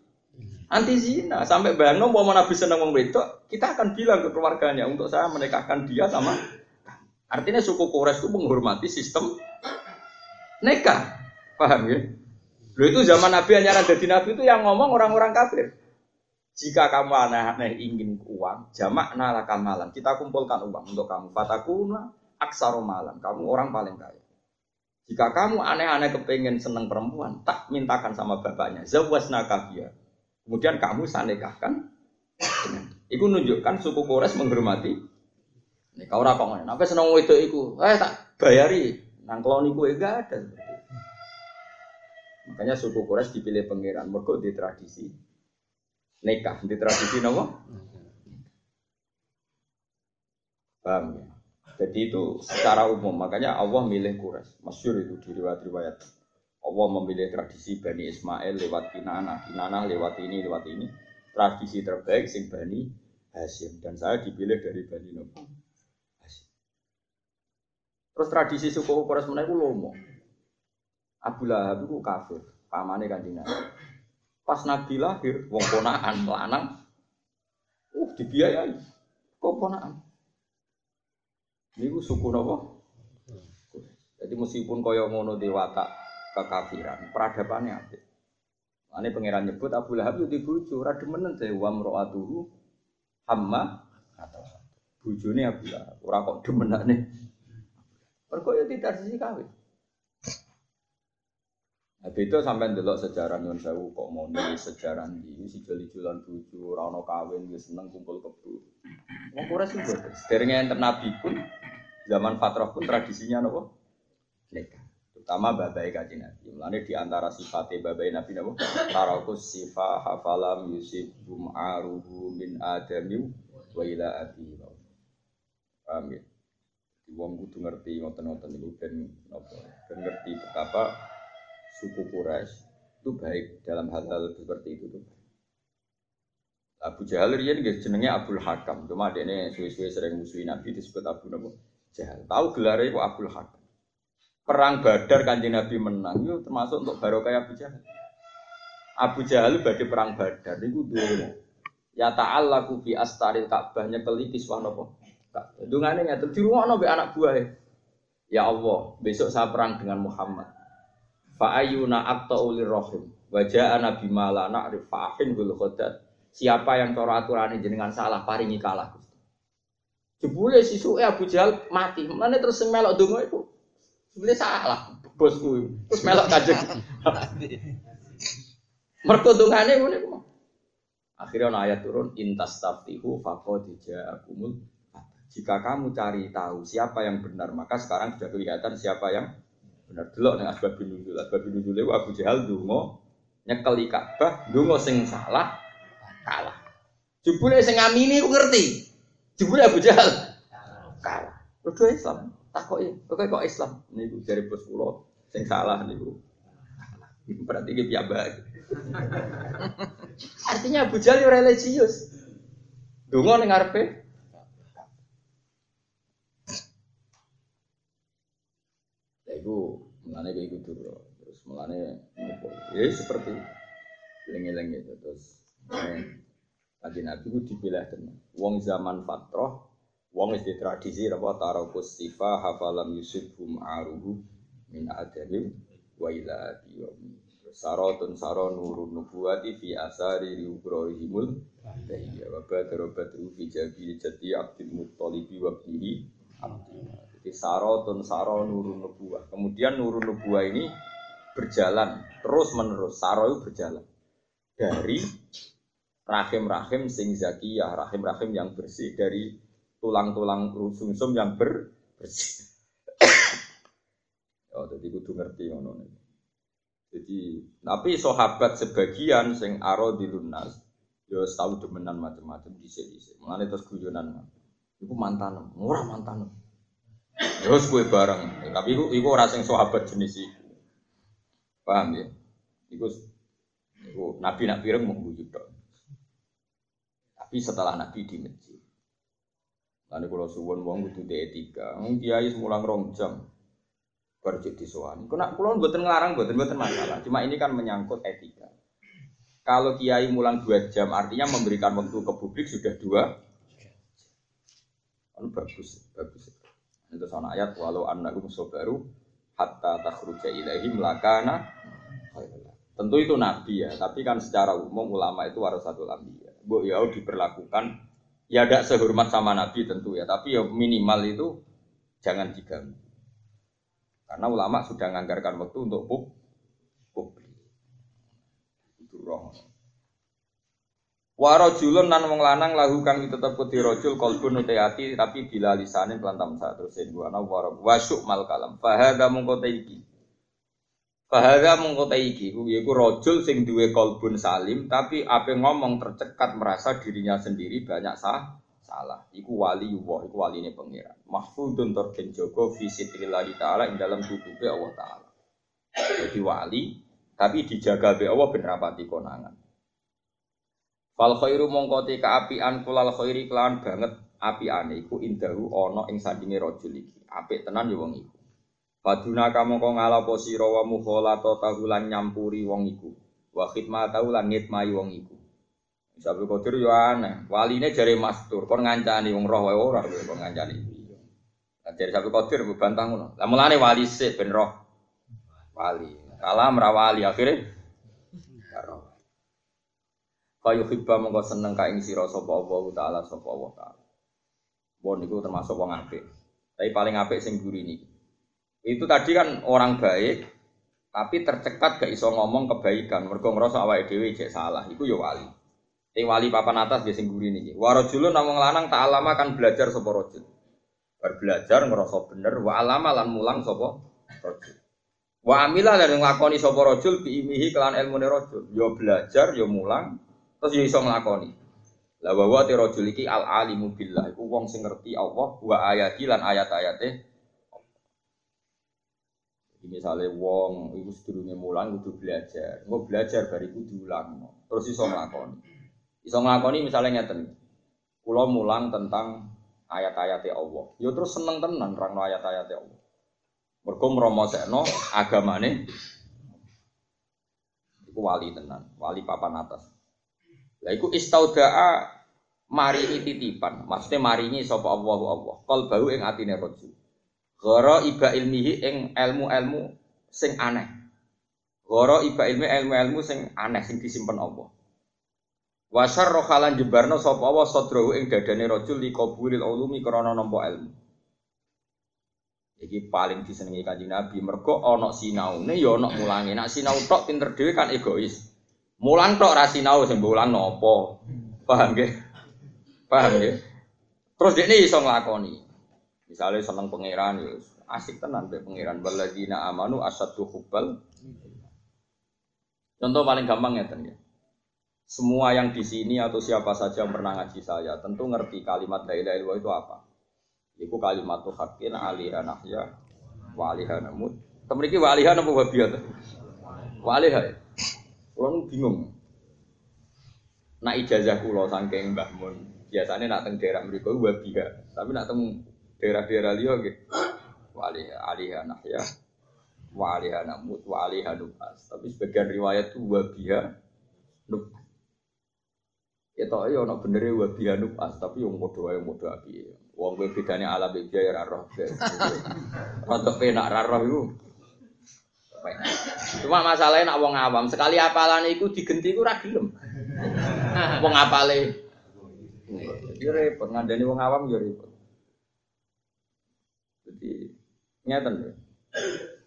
anti zina. Sampai bayang mau Nabi seneng wong kita akan bilang ke keluarganya untuk saya menikahkan dia sama. Artinya suku Quraisy itu menghormati sistem nikah. Paham ya? Lo itu zaman Nabi hanya ada di Nabi itu yang ngomong orang-orang kafir. Jika kamu aneh-aneh ingin uang, jamak nala malam. Kita kumpulkan uang untuk kamu. Fatakuna aksaro malam. Kamu orang paling kaya. Jika kamu aneh-aneh kepengen seneng perempuan, tak mintakan sama bapaknya. Zawas nakabia. Kemudian kamu sanekahkan. Iku nunjukkan suku Kores menghormati. Nih kau rakong, apa seneng itu iku? Eh tak bayari. Nang kelon iku enggak ada. Makanya suku Quraisy dipilih pangeran mergo di tradisi nikah, di tradisi nopo? Paham ya? Jadi itu secara umum, makanya Allah milih Quraisy. Masyur itu di riwayat-riwayat. Allah memilih tradisi Bani Ismail lewat Kinana, Kinana lewat ini, lewat ini. Tradisi terbaik sing Bani Hashim. Dan saya dipilih dari Bani. Hashim. Terus tradisi suku Quraisy menaik lomo. Abu Lahab itu kafir, pamane kanjeng Nabi. Pas Nabi lahir, wong ponakan lanang, uh dibiayai, kok ponakan. Ini suku nopo. Jadi meskipun kaya ngono dewata kekafiran, peradabannya ada. Ini pangeran nyebut Abu Lahab itu dibujuk, menen saya wa mro'atuhu hamma atau bujune Abu Lahab. Ora kok demenane. Mergo ya tidak sisi kawin. Nah, itu sampai ndelok sejarah nyon sewu kok mau nih sejarah ini si jeli jualan buju, rano kawin, dia seneng kumpul kebu. Mau kurang sih buat. Seringnya yang nabi pun zaman fatrah pun tradisinya nopo nikah. Terutama babai kaji nabi. Mulane di antara sifatnya babai nabi nopo tarakus sifah hafalam yusif bum aruhu min adamiu wa ila abi. Paham ya? Wong kudu ngerti ngoten-ngoten niku ben napa? Ben ngerti betapa suku Quraisy itu baik dalam hal-hal seperti itu tuh. Abu Jahal dia nih jenenge Abdul Hakam, cuma ini suwe-suwe sering musuhin Nabi disebut Abu Nabi Jahal. Tahu gelarnya itu Abdul Hakam. Perang Badar kanjeng Nabi menang, itu termasuk untuk barokah Abu Jahal. Abu Jahal bagi perang Badar itu dulu. Ya ta'allaku fi astaril Ka'bah nyekeli kiswah napa? Dungane ngatur di rumah nabi anak buah Ya Allah, besok saya perang dengan Muhammad. Fa ayuna aqta'u rohim. Wajah nabi mala na'rif fa'ahin bil. Siapa yang cara aturan jenengan salah paringi kalah. Jebule sisuke Abu Jahal mati. Mana terus melok donga iku. Jebule salah bosku. Terus melok kajeng. Mergo dongane ngene iku. Akhirnya ayat turun intas taftihu faqad ja'akumul jika kamu cari tahu siapa yang benar, maka sekarang sudah kelihatan siapa yang benar. Delok ning asbab nuzul. Asbab nuzul itu Abu Jahal dungo nyekeli Ka'bah, dungo sing salah kalah. Jebule sing ngamini ku ngerti. Jebule Abu Jahal kalah. Kudu Islam. Takoki, kok kok Islam? Niku jare bos kula sing salah niku. Berarti iki piyambak. Artinya Abu yo religius. Dungo ning ngarepe itu mulane kayak gitu bro terus mulane ya seperti lengi-lengi terus Kaji Nabi itu dipilah tenan. Wong zaman fatroh, wong di tradisi apa tarokus sifa hafalam yusufum aruhu min adabim wa ila diyomi. Sarotun saro nurun nubuwati fi asari riubrorihimul Dahiyya wa badara badru fi jabi jati abdil muttalibi wa abdina jadi sarotun saro nurun nubuah. Kemudian nurun nubuah ini berjalan terus menerus. Saro itu berjalan dari rahim-rahim sing zakiyah, rahim-rahim yang bersih dari tulang-tulang sumsum yang ber bersih. oh, jadi kudu ngerti ngono Jadi, tapi sahabat sebagian sing aro di lunas, yo tahu demenan macam-macam di sini. Mengenai terus guyonan, itu mantan, murah mantan. Terus gue bareng, tapi itu itu orang sahabat jenis itu, paham ya? Itu itu Nabi nak pireng mau bujuk Tapi setelah Nabi di masjid, lalu kalau suwon wong itu di etika, kiai semulang rong jam berjek di soan. Kena kulon buatan ngelarang, buatan buatan masalah. Cuma ini kan menyangkut etika. Kalau kiai mulang dua jam, artinya memberikan waktu ke publik sudah dua. Kan bagus, bagus. Itu sana ayat walau annakum sabaru hatta takhruja ilaihim lakana Tentu itu nabi ya, tapi kan secara umum ulama itu satu ya. Bu ya diperlakukan ya tidak sehormat sama nabi tentu ya, tapi ya minimal itu jangan diganggu. Karena ulama sudah menganggarkan waktu untuk publik. Itu roh. Warojulun nan wong lanang lahu kang tetep kudu rajul kalbun uti ati tapi bila lisane kelantam sak terus wa ana warab wasyuk mal kalam fahada mungko iki Fahada mungko iki yaiku rajul sing duwe kalbun salim tapi ape ngomong tercekat merasa dirinya sendiri banyak sah salah iku wali wa iku waline pangeran mahfudun tur den jaga fi sitrillahi taala ing dalam tutupe Allah taala jadi wali tapi dijaga be Allah ben rapati konangan Fal khairu mongko te kulal khairi kelawan banget apiane iku indahu ana ing sandinge rajul iki. Apik tenan ya wong iku. Paduna kamu kok ngalapo sira wa mukhalata tahulan nyampuri wong iku. Wa khidmatahu lan ngitmai wong iku. Sabtu Qadir yo aneh. Waline jare mastur kon ngancani wong roh wae ora kok ngancani. Lah jare Sabtu Qadir bantah ngono. Lah mulane wali sik ben roh. Wali. Kalam rawali akhirnya Kayu hibba mongko seneng ka ing sira sapa Allah taala sapa Allah. Bon niku termasuk wong apik. Tapi paling apik sing ini. Itu tadi kan orang baik tapi tercekat gak iso ngomong kebaikan. Mergo ngrasa awake dhewe cek salah. Iku ya wali. Sing wali papan atas dia sing gurine iki. Wa rajulun namung lanang tak alama kan belajar sapa rajul. Bar belajar ngrasa bener wa alama lan mulang sapa rajul. Wa amila lan nglakoni sapa rajul bi imihi kelan rajul. Yo ya belajar yo ya mulang Terus ya iso nglakoni. Lah wa te rajul iki al alimu billah iku wong sing ngerti Allah wa ayati lan ayat-ayate. Misalnya wong iku sedurunge mulang kudu belajar. Engko belajar bariku diulang. Terus iso nglakoni. Iso nglakoni misalnya ngeten. Kula mulang tentang ayat-ayatnya Allah. Ya terus seneng tenan rangno ayat-ayatnya Allah. Mergo mromosekno agamane iku wali tenan, wali papan atas. Lah iku istaudaa marini titipan. Maksudnya marini sapa Allahu Allah. Kal bau ing atine rajul. Goro iba ilmihi ing ilmu-ilmu sing aneh. Goro iba ilmi ilmu-ilmu sing aneh sing disimpen Allah. Wasar rohalan jebarno sapa Allah sadrohu ing dadane rajul li qabulil ulumi krana nampa ilmu. Iki paling disenengi kanjeng Nabi mergo ana sinaune ya ana mulange. Nek sinau tok pinter dhewe kan egois. Mulang tok ra sinau sing mulang nopo. Paham nggih? Paham nggih? Terus ini iso nglakoni. Misalnya seneng pangeran ya asik tenan be pangeran baladina amanu asaddu hubbal. Contoh paling gampang ya ya. Semua yang di sini atau siapa saja yang pernah ngaji saya tentu ngerti kalimat la ilaha illallah itu apa. Iku kalimat tuh hakin aliha nahya wa aliha namut. Temeriki wa aliha napa? Wa aliha. Kulo bingung. Nak ijazah kulo saking Mbah. Biasanya nak teng daerah mriku wabiha. Tapi nak teng daerah-daerah liya nggih wa aliha aliha nahya wa aliha namut wa nubas. Tapi sebagian riwayat itu wabiha nubas. Ya toh ya ono bener wa bianu pas tapi yang padha wae padha api. Wong kowe ala beja ya ora roh. Rontok penak iku. Cuma masalahnya nak wong awam sekali apalan iku digenti iku ora gelem. Wong apale. Jadi repot ngandani wong awam ya repot. Jadi ngeten.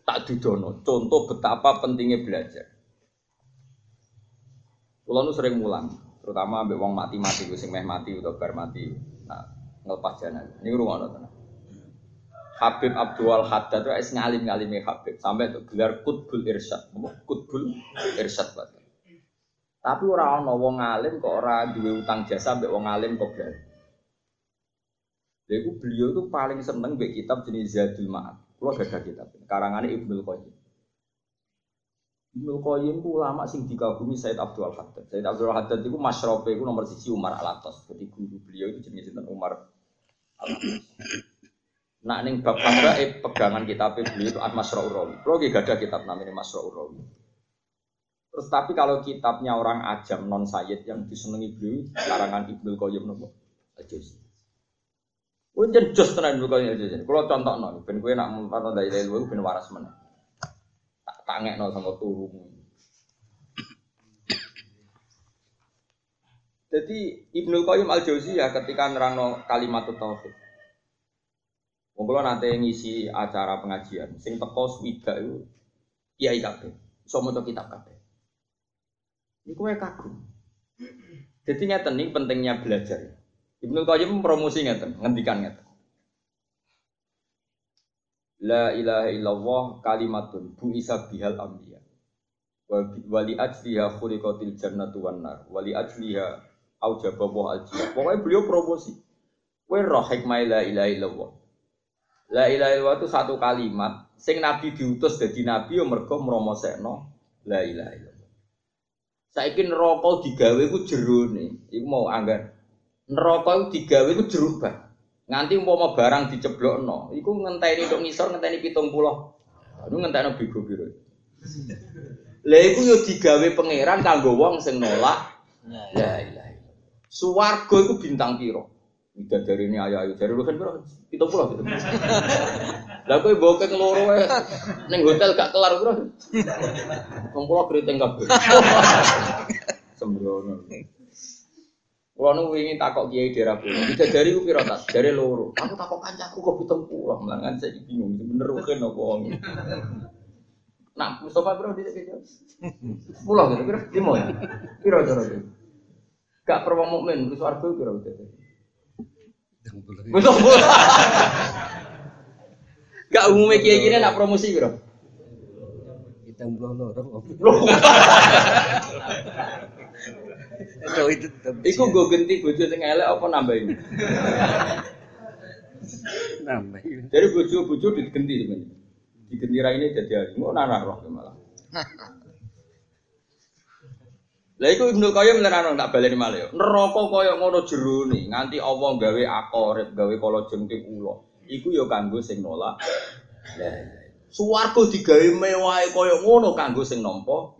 Tak dudono contoh betapa pentingnya belajar. Kulo sering mulang, terutama ambek wong mati-mati sing meh mati atau bar mati. Nah, ngelepas jalan. Ini rungono tenan. Habib Abdul Haddad itu es ngalim ngalimi Habib sampai tuh gelar Kutbul Irsyad, Kutbul Irsyad banget. Tapi orang ono wong ngalim kok orang duwe utang jasa ambek wong ngalim kok berani. Jadi beliau itu paling seneng be kitab jenis Zadul Ma'ad. Kulo gak ada kitab. Karangannya Ibnu Qayyim. Ibnu Qayyim itu ulama sing dikagumi Said Abdul Haddad. Said Abdul Haddad itu masyrofe itu nomor sisi Umar Alatos. Jadi guru beliau itu jenis sinten Umar Alatos. Nah ning bab eh pegangan kitab beliau itu Al-Masra Urawi. Kalau gak ada kitab namanya Masra Urawi. Terus tapi kalau kitabnya orang ajam non sayyid yang disenangi beliau karangan Ibnu Qayyim nopo? Kuwi jen jos tenan Ibnu Qayyim ajuzi. Kalau contoh non, ben kowe nak mumpat dari ilmu ben waras meneh tangek no sama turu. Jadi Ibnu Qayyim al Jauziyah ketika nerangno kalimat tauhid. Kula nate ngisi acara pengajian, sing teko itu kiai kabeh, iso maca kitab kabeh. Niku wae kagum. Jadi ngeten nih pentingnya belajar. Ibnu Qayyim promosi ngeten, ngendikan ngeten. La ilaha illallah kalimatun bu isa bihal ambiya. Wali ajliha khuliqatil jannatu wan nar. Wali ajliha aujaba wa ajliha. Pokoknya beliau promosi. Kowe roh hikmah la ilaha illallah. La ilaha illallah itu satu kalimat sing nabi diutus dadi nabi yo mergo mromosekno la ilaha illallah. Saiki neraka digawe ku jerone. Iku mau anggar. Neraka iku digawe ku jeruk. Nganti umpama barang diceblokno, iku ngenteni tok ngisor ngenteni 70. Iku ngenteni bego biru. Lah iku yo digawe pangeran kanggo wong sing nolak. La ilaha illallah. Suwarga iku bintang piro? Tidak dari ini ayah ayah dari bukan bro, kita pulau gitu. Lah kowe bokek loro wae ning hotel gak kelar bro. Wong pulau keriting kabeh. Sembrono. Kulo nu wingi takok kiai daerah pulau. Tidak dari ku piro tas? Dari loro. Aku takok kancaku kok pitung puluh. Mlangan saya bingung itu bener kan apa wong. Nah, Mustafa bro di sini. Pulau gitu, piro? Limo ya. Piro cara itu? Gak perlu mukmin, wis warga piro. Pitung puluh. Gak umumnya kiai gini nak promosi piro? Kita belum lorong. Itu itu tetap. Iku gue ganti bojo sing elek apa nambahin? nambah. Jadi bojo-bojo digenti sebenarnya. Digenti ra ini jadi hari. Mau nana roh malah. Lah iku Ibnu Qayyim nerano tak baleni malah yo. Neraka kaya ngono jerone, nganti Allah gawe akorip, gawe kala jengking ula. Iku yo kanggo sing nolak. Lah Suwarga digawe mewahe kaya ngono kanggo sing nampa.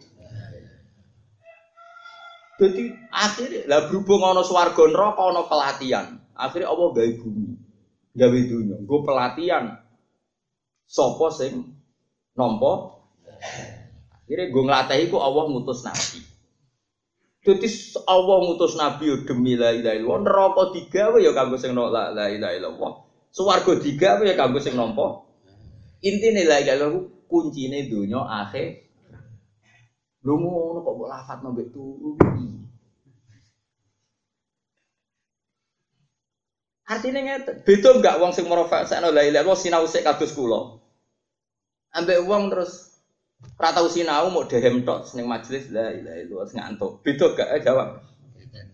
Jadi akhirnya lah berhubung ana swarga neraka ana pelatihan. Akhirnya Allah gawe bumi. Gawe dunya, nggo pelatihan. Sopo sing nampa? Akhirnya gue ngelatih iku Allah ngutus nabi. Jadi Allah ngutus nabi yo demi la ilaha illallah. Neraka digawe ya kanggo sing la la ilaha illallah. Swarga digawe ya kanggo sing nampa. Intine la ilaha illallah kuncine donya akhir. Lho ngono kok mbok lafat mbek turu. Artinya ngeten, beda enggak wong sing merofak sakno la ilaha illallah sinau sik kados kula. Ambek wong terus ora tau sinau mau dehem tok ning majelis la ilaha illallah sing ngantuk. Beda gak Eh, jawab.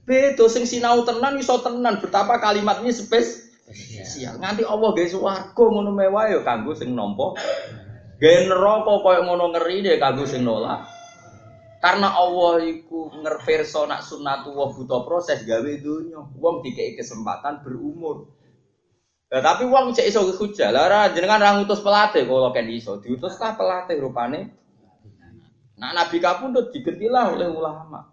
Beda sing sinau tenan iso tenan betapa kalimatnya spesial. Nganti Allah gawe swarga ngono mewah ya kanggo sing nampa. Gawe neraka koyo ngono ngeri ya kanggo sing nolak. Karena Allah iku ngerverso nak sunnatullah buta proses gawe dunya. Wong dikei kesempatan berumur. Nah, tapi wong cek iso hujah. Lah jenengan ra ngutus pelatih kalau kan iso. Diutus lah pelatih rupane. Nah, Nabi kapundhut digentilah oleh ulama.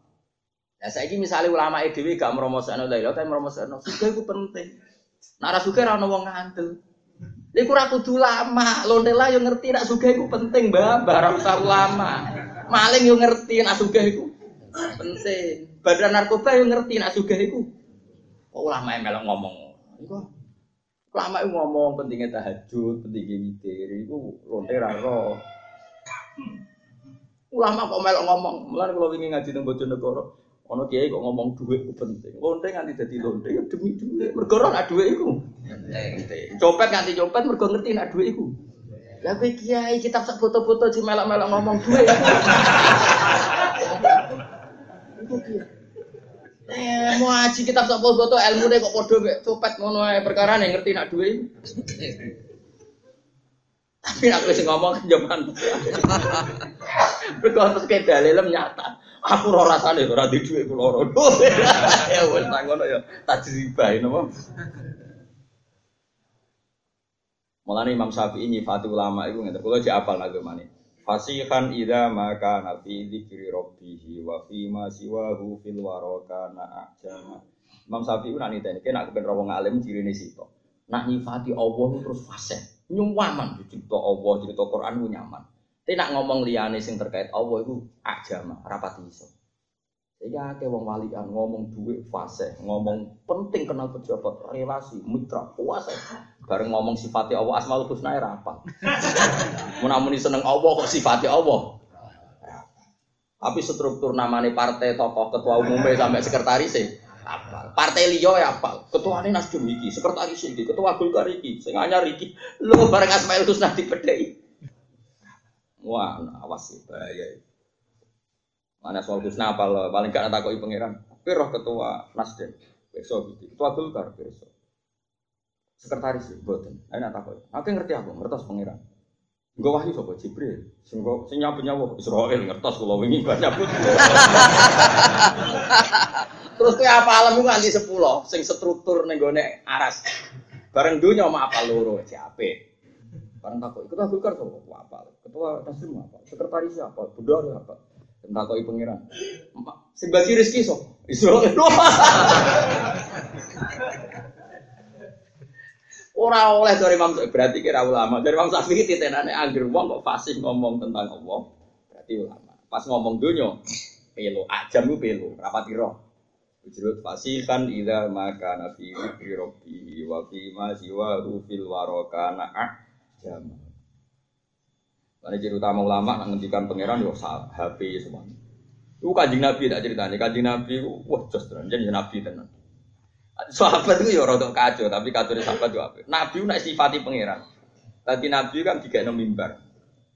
Ya saiki misalnya ulama dhewe gak la ilaha tapi meromosakno sugih iku penting. Nak ra sugih ra ono wong ngandel. Iku kudu lama, lontela yo ngerti nak sugih iku penting, Mbah, barang ulama. Maling yo ngerti nak sugih iku penting. Badan narkoba yo ngerti nak sugih iku. Kok ulama yang melok ngomong. Iku ulama itu ngomong pentingnya tahajud, pentingnya witir, iku lonte ra roh. Ulama kok melok ngomong, mulane kalau ingin ngaji nang Bojonegoro, Ono kiai kok ngomong duit itu penting. Lonte nganti dadi lonte ya demi duit. Mergo ora duit iku. Copet nganti copet mergo ngerti nak duit iku. Lah kowe kiai kitab sak foto-foto di melok-melok ngomong duit. Iku kiai. Eh, mau aji kitab sak foto ilmu kok podo mek copet ngono ae perkara nih ngerti nak duit. Tapi aku sing ngomong jaman. Mergo terus kayak dalilem nyata. Aku ora rasane ora di dhuwit kula ora. Ya wis tak ya tajribah napa. Mulane Imam Syafi'i nyifati ulama iku ngene. Kula jek apal agamane. Fasihan idza maka nabi dzikri rabbih wa fi ma siwahu fil waraka na ajama. Imam Syafi'i nak niteni kena kepen wong alim cirine sito. Nak nyifati Allah terus fasih. Nyuwaman cerita Allah, cerita Quran nyaman. Tapi nak ngomong liane sing terkait Allah itu ajama, rapat iso. Sehingga akeh wong walian ngomong duit fase, ngomong penting kenal pejabat, relasi, mitra, puasa. Bareng ngomong sifatnya Allah, asmaul husna ya rapal. Mun seneng Allah kok sifatnya Allah. Tapi struktur namanya partai tokoh ketua umumnya sampai sekretaris sih. Apa? Partai liya ya apa? Ketua ini Nasdem iki, sekretaris iki, ketua Golkar iki, sing anyar iki. Lho bareng Asmaul Husna dipedheki. Wah, awas sih bahaya. Mana soal Husna apal paling gak takoki pangeran. Roh ketua Nasdem besok gitu. Ketua Golkar besok. Sekretaris boten. Ayo nak takoki. Aku ngerti aku, ngertos pangeran. Gue wahyu sapa Jibril. Sing kok sing Israel ngertos kula banyak pun. Terus kowe apa alam nganti 10 sing struktur ning gone aras. Bareng dunya mak apa loro siape. Bareng takok ikut Kar sapa apa. Ketua Nasdem apa. Sekretaris apa. Bendara apa. Takoki pangeran. Sing bagi rezeki sapa? Israel. Ora oleh dari Imam berarti kira ulama. Dari Imam Syafi'i titenane angger wong kok fasih ngomong tentang Allah. Berarti ulama. Pas ngomong dunya pelo ajam ku pelo rapati roh. Ujrut fasihan idza maka nafi fi rabbi wa fi fil ajam. Karena jadi utama ulama nak ngendikan pangeran yo HP semua. Itu kanjeng Nabi tak ceritanya. Kanjeng Nabi, wah jos tenan, jadi Nabi tenan. Sahabat itu ya rodok kacau, tapi kacau sahabat juga? Nabi nak sifati pangeran. Tadi Nabi kan tiga enam mimbar,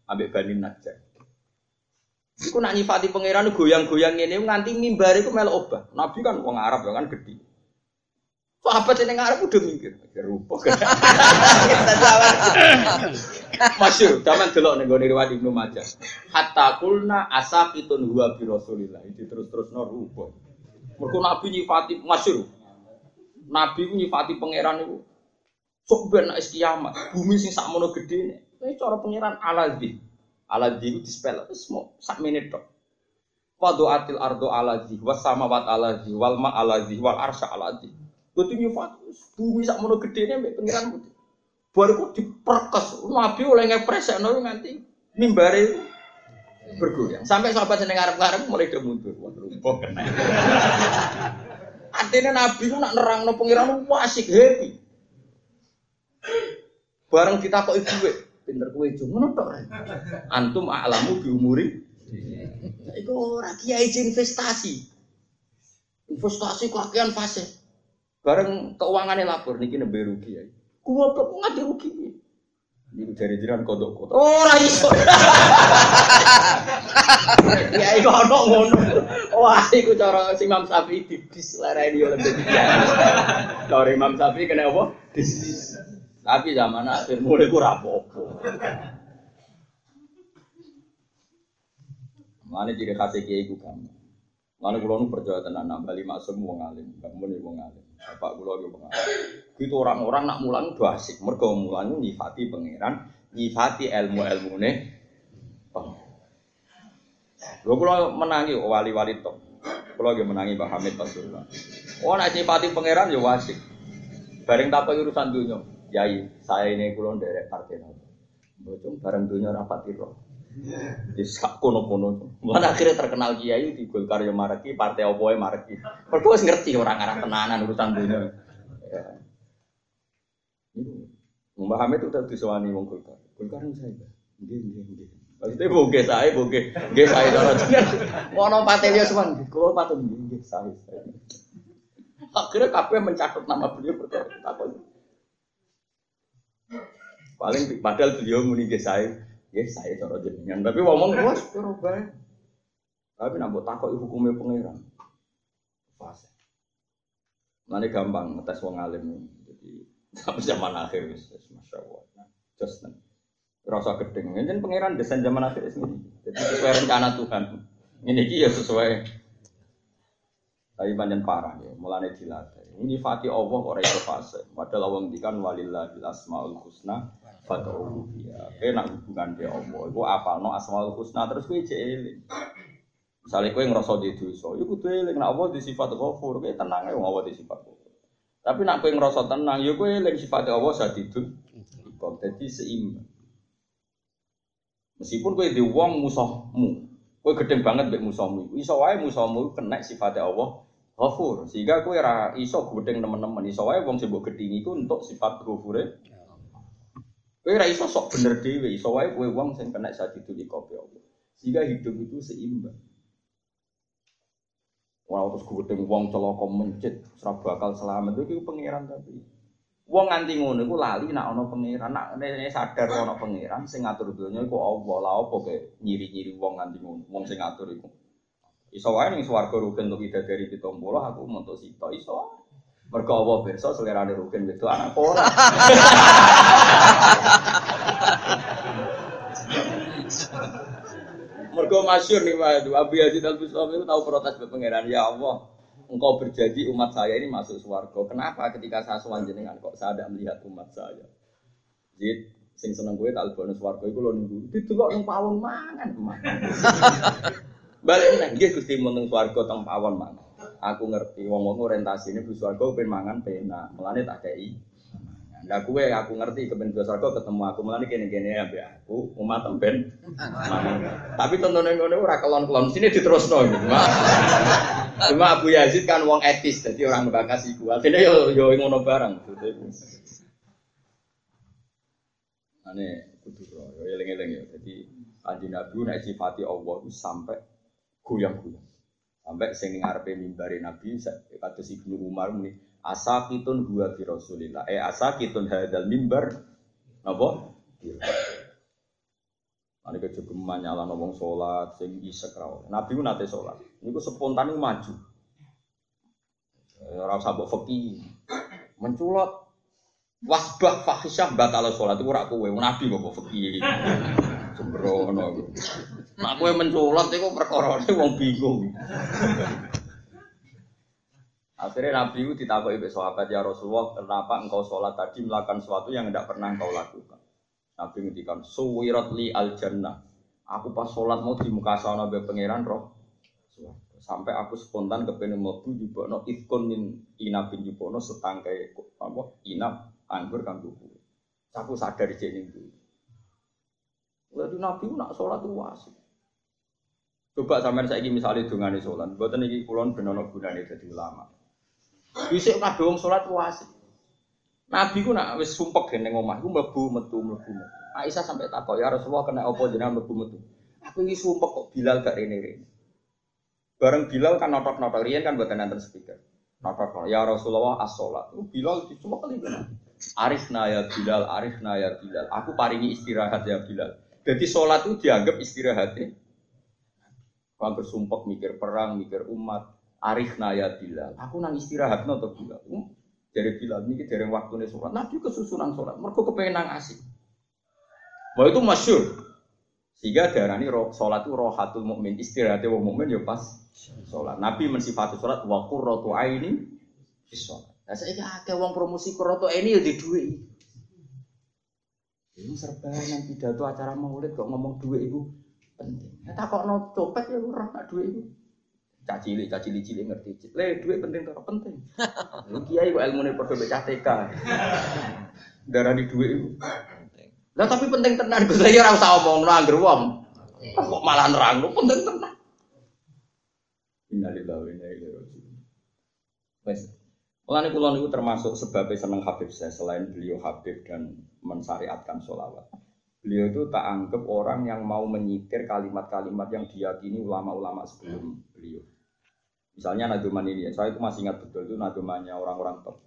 ambek Bani Najjar. Iku nak nyifati pangeran goyang-goyang ini nganti mimbar itu melo obah. Nabi kan wong Arab kan gede. Sahabat yang Arab udah mikir, rupa. Kita jawab. Masyur, zaman delok nih gue riwayat Ibnu Majah. Hatta kulna asakitun huwa bi Rasulillah. Itu terus-terus no rupa. Mergo Nabi nyifati masyur. Nabi nyifati pangeran itu sok ben nek kiamat, bumi sing sakmono gedene. Ini cara pangeran aladzi. Aladzi itu dispel terus mau sak menit tok. Wadu'atil ardo aladzi, was samawat aladzi, wal ma aladzi, wal arsya aladzi. Kudu nyifati bumi sakmono gedene mbek pangeran putih. Baru kok diperkes, Nabi oleh ngepresekno nganti mimbare bergoyang. Sampai sahabat seneng ngarep-ngarep mulai dia mundur. Wah, rumput kena. Artinya Nabi itu nak nerang no pengiran wasik happy. Bareng kita kok ibu pinter kue cuma tok. Antum alamu di umuri. Iku ora kiai investasi. Investasi kakean fase. Bareng keuangannya lapor niki nembe rugi ya. Gua kok ngadi rugi. Ini dari jiran kodok kodok. Ora iso. Ya iku ono ngono. Wah, iku cara si Imam didis lereni oleh kiai. Cara Imam Syafi'i kena apa? Tapi zaman akhir mulai ku. Mana jadi kasih kiai ku kamu. Mana kulo nu percaya tenan nambali masuk wong alim, gak muni wong alim. Bapak kulo yo alim. Itu orang-orang nak mulang do asik. Mergo mulang nyifati pangeran, nyifati ilmu-ilmune. Lho kulo menangi wali-wali top. Kulo ge menangi Pak Hamid Pasuruan. Oh nak nyifati pangeran yo asik. Bareng takok urusan dunia. Yai, saya ini kulo nderek partai nopo. Bocong bareng dunia rapat iro. Di sak kono-kono. Mana akhirnya terkenal kiai di Golkar ya mareki, partai opo ya mareki. Mergo wis ngerti orang arah tenanan urusan dunia. Ya. Mbah Hamid tadi disewani wong Golkar. Golkar ini saya. Nggih, nggih. Maksudnya boge saya, boge, nggih saya cara jenengan. Mono patelia semua, kulo patut nggih, nggih saya. Akhirnya kabeh mencatat nama beliau berkata. Paling padahal beliau muni nggih saya, nggih saya cara jenengan. Tapi ngomong wes cara bae. Tapi nak mbok takoki hukumnya pangeran. Fase. Nanti gampang ngetes wong alim. Jadi sampai zaman akhir wis masya Allah. Nah, Just nih. Rasa gedeng. Ini pangeran desain zaman akhir ini. Jadi sesuai rencana Tuhan. Ini dia sesuai. Tapi panjang parah ya, mulane dilatih. Ini fati Allah orang itu fase. Padahal Allah ngendikan walillahil asmaul husna fad'uhu biha. Kowe nak hubungan be Allah, iku apalno asmaul husna terus kowe jek. Misalnya kowe ngerasa di dosa, iku kudu eling nek Allah di sifat ghafur, kowe tenang ae wong Allah di sifat ghafur. Tapi nak kowe ngerasa tenang, ya kowe eling sifat Allah sadidun. Kok dadi seimbang. Meskipun kowe di wong musuhmu, kowe gedeng banget mbek musuhmu. Iso wae musuhmu kena sifat Allah ghafur. Sehingga kowe ora iso gedeng teman-teman. Iso wae wong sing mbok gedhingi iku untuk sifat ghafure. Kowe ora iso sok bener dhewe, iso wae kowe wong sing kena sadidul iqabe Allah. Sehingga hidup itu seimbang. Ora terus gedeng wong celaka mencit, ora bakal selamat itu pangeran tapi. Wong nganti ngono iku lali nak ana pangeran, nek sadar ana pangeran sing ngatur donya iku Allah. Lah opo ke nyiri-nyiri wong nganti ngono, wong sing ngatur iku. Iso wae ning swarga rugen untuk ida dari pitombolo aku mentuk sito iso. Mergo Allah pirsa selerane rugen itu anak ora. Mergo masyhur nih Pak itu Abu Yazid Al Bustami itu tahu protes ke pangeran ya Allah. Engkau berjanji umat saya ini masuk swarga. Kenapa ketika saya sowan jenengan kok saya tidak melihat umat saya? Zid, sing seneng gue tak lebokno swarga iku lho nunggu. Didelok nang pawon mangan. Balik nang nggih Gusti mun nang swarga pawon mangan. Aku ngerti wong-wong orientasine bu swarga ben mangan penak. Mulane tak kei. Lah kue aku ngerti kepen dua swarga ketemu aku mulane kene-kene ambek aku umat ben mangan. Tapi tontonan ngono ora kelon-kelon sini diterusno gitu. Cuma, cuma Abu Yazid kan wong etis jadi orang bakas iku. Artinya yo yo ngono barang. Ane kudu yo eling-eling yo. Jadi kanjeng Nabi nek sifati Allah sampai goyang-goyang. Sampai sing ngarepe mimbare Nabi kados Ibnu Umar muni asakitun huwa bi Rasulillah. Eh asakitun hadzal mimbar napa? Ane kejogeman nyala ngomong sholat, sing isek ra. Nabi ku nate sholat. Niku spontan niku maju. Ora usah mbok feki. Menculot wasbah fahisyah batal sholat itu ora kowe. Nabi kok mbok feki. Sembrono. Nak kowe menculot iku perkarane wong bingung. Akhirnya Nabi itu ditakuti oleh sahabat ya Rasulullah, kenapa engkau sholat tadi melakukan sesuatu yang tidak pernah engkau lakukan? Nabi ngendikan, suwirat li al jannah. Aku pas sholat mau di muka sana be pangeran roh. Sampai aku spontan kepengen mlebu jubono ifkon min inabin jubono setangkai apa inap anggur kan tubuh. Aku sadar di sini itu. Lalu Nabi itu nak sholat itu wasik. Coba sampean saiki misalnya dungane sholat, buatan iki kulon benono gunane jadi ulama. Bisa kabeh wong salat ku asik. Nabi ku nak wis sumpek ning omah iku mlebu metu mlebu. Aisyah sampai takok ya Rasulullah kena apa jenengan mlebu metu. Aku iki sumpek kok Bilal gak rene rene. Bareng Bilal kan notok-notok riyen kan buatan nanti speaker. Notok ya Rasulullah as-sholat. Itu Bilal cuma kali kan. Arifna ya Bilal, arifna ya Bilal. Aku paringi istirahat ya Bilal. Jadi sholat itu dianggap istirahatnya. Kau bersumpah mikir perang, mikir umat. Arifna ya Bilal. Aku nang istirahat nonton Bilal. Hmm, Dari Bilal ini dari waktunya sholat. Nabi kesusunan sholat. Mereka kepengen nang asik. Wah itu masyur. Sehingga darani roh, sholat itu rohatul mukmin istirahatnya wong mukmin ya pas sholat. Nabi mensifati sholat wa qurratu aini sholat. Lah saiki akeh wong promosi qurratu aini ya di duit. Ini serbanan pidato acara maulid kok ngomong duit itu penting. Ya takokno copet ya ora nak duit itu. Cacili, cacili cilik ngerti. Le duit penting kok penting. Lu kiai kok ilmune padha mek cah TK. Darah di duit itu. Lah tapi penting tenan Gus ya ora usah omong angger wong. Kok malah nerang lu penting tenan. Innalillahi wa inna ilaihi raji'un. Wes. Mulane kula niku termasuk sebabnya seneng Habib saya selain beliau Habib dan mensyariatkan sholawat. Beliau itu tak anggap orang yang mau menyitir kalimat-kalimat yang diyakini ulama-ulama sebelum beliau. Misalnya naduman ini, saya itu masih ingat betul itu nadumannya orang-orang top.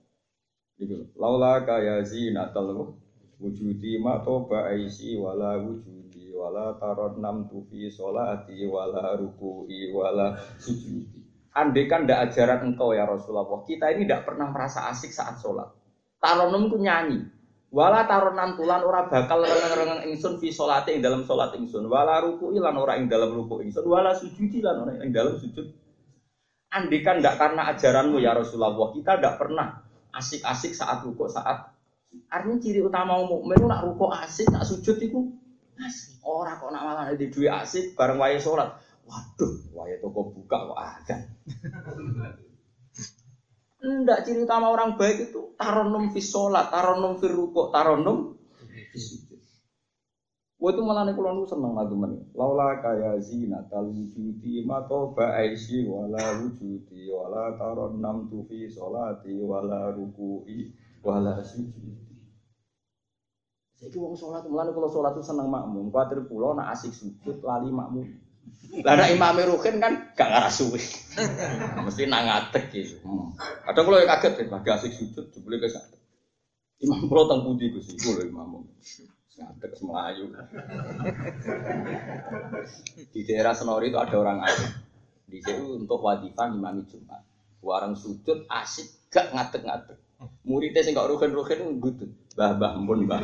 Itu, laula kaya zinatal wujudi ma toba aisi wala wujudi wala taron nam tufi solati wala ruku'i wala sujudi. Andai kan tidak ajaran engkau ya Rasulullah, kita ini tidak pernah merasa asik saat sholat. Taronom ku nyanyi. Wala taronan tulan ora bakal rengeng ingsun fi sholati ing dalam sholat ingsun. Wala ruku'i lan ora ing dalam ruku ingsun. Wala sujudi lan ora ing dalam sujud. Andai kan tidak karena ajaranmu ya Rasulullah, kita tidak pernah asik-asik saat ruku saat Artinya ciri utama mukmin nak ruko asik, nak sujud itu asik. Orang kok nak malah di duit asik bareng wae sholat. Waduh, wae toko buka kok ada. Enggak ciri utama orang baik itu taronum fi sholat, taronum fi ruko, taronum. Wah itu malah nih kulon seneng lagu mana. Laula kaya zina tal wujudi mato ba'aisi wala wujudi wala taronam tu fi sholati wala ruku'i wala sujudi. Saiki wong salat mulane kula salat itu seneng makmum. Kuwatir kula nak asik sujud lali makmum. Lah nek imame rukin kan gak ngarah suwe. Mesti nang ngadeg gitu. Kadang kula ya kaget ya, bagi asik sujud jebule ke sak. Imam kula teng pundi Gus iku lho imam. Ngadeg Melayu. Di daerah Senori itu ada orang asik. Di situ untuk wadifah imami Jumat. Warang sujud asik gak ngadeg-ngadeg. Muridnya sing kok rugen-rugen ngutut. Mbah mbah pun mbah.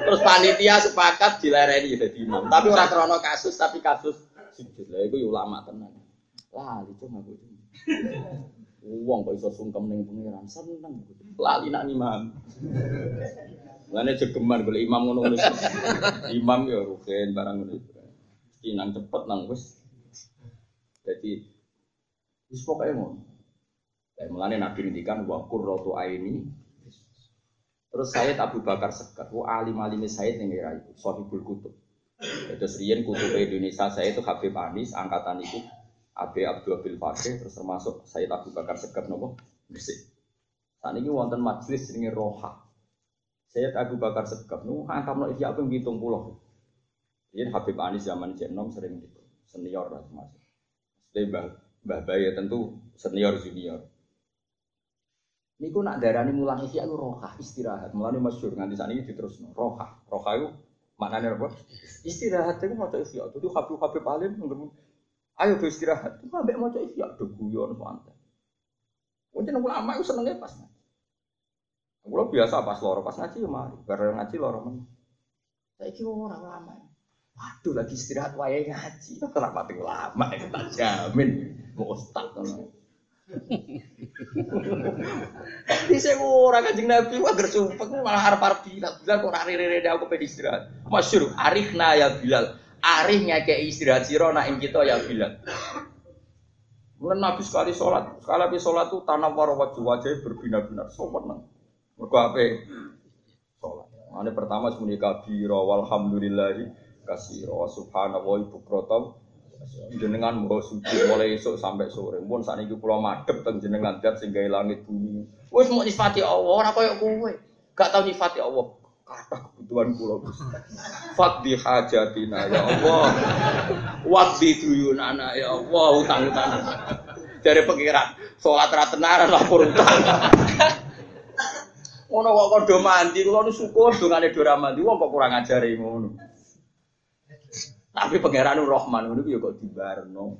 Terus panitia sepakat dilereni jadi imam. Tapi ora krono kasus tapi kasus sujud. Lah iku ulama tenan. Lali cuma aku. Wong kok iso sungkem ning pangeran seneng. Lali nak imam. Lane jegeman golek imam ngono ngono. Imam ya rugen barang ngono. Iki nang cepet nang wis. Jadi wis pokoke ngono. Mulane Nabi ngendikan wa qurratu aini. Terus saya Abu Bakar Sekat, wa alim alim Said yang kira itu, Sohibul Kutub. Terus Rian Kutub Indonesia saya itu Habib Anis, angkatan itu Abi Abdul Abil Fakih, terus termasuk Said Abu Bakar Sekat nopo Gresik. Saat ini wonten majelis ini roha. Sayyid Abu Bakar Sekat, nu angkat no iki aku ngitung pulau. Jadi Habib Anis zaman Jenom sering gitu, senior lah termasuk. Jadi Mbah Bayi tentu senior junior. Niku nak darani mulang iki aku roha istirahat. Mulane masyhur nganti saat ini diterusno. Roha, roha itu maknanya apa? Istirahat itu mau ihya. Jadi habib habib alim ngomong, ayo do istirahat. Itu ambek mau ihya do guyon santai. Mungkin ulama itu senengnya pas ngaji. Kalau biasa pas loro pas ngaji mari. Bareng ngaji loro men. Saya kira orang ulama. Waduh lagi istirahat wae ngaji. Kenapa tuh ulama? Tak jamin. Mau ustad Di saya orang kajing Nabi wah gersumpek malah harap harap Bilal Bilal kok rari riri aku pengen istirahat. Masyur arifna ya Bilal. Arifnya kayak istirahat siro nak kita ya Bilal. Mulai Nabi sekali sholat, sekali habis sholat tuh tanah waro wajah wajah berbinar-binar. Sobat nang. Mereka apa? Sholat. Ini pertama semuanya kabiro walhamdulillahi kasiro subhanallah ibu krotom jenengan mau suci mulai esok sampai sore. Pun saat ini pulau madep teng jenengan dat sehingga langit bumi. Wes mau nyifati Allah, ora koyo kowe. Gak tau nyifati Allah. kata kebutuhan kula Gus. Fadhi hajatina ya Allah. Wadhi duyunana ya Allah utang-utang. Dari pengiran salat ra tenaran lapor utang. Ngono kok kondo mandi kula nu syukur dongane do ra mandi wong kok kurang ajare ngono. Tapi pangeran Rahman ngono ku ya kok dibarno.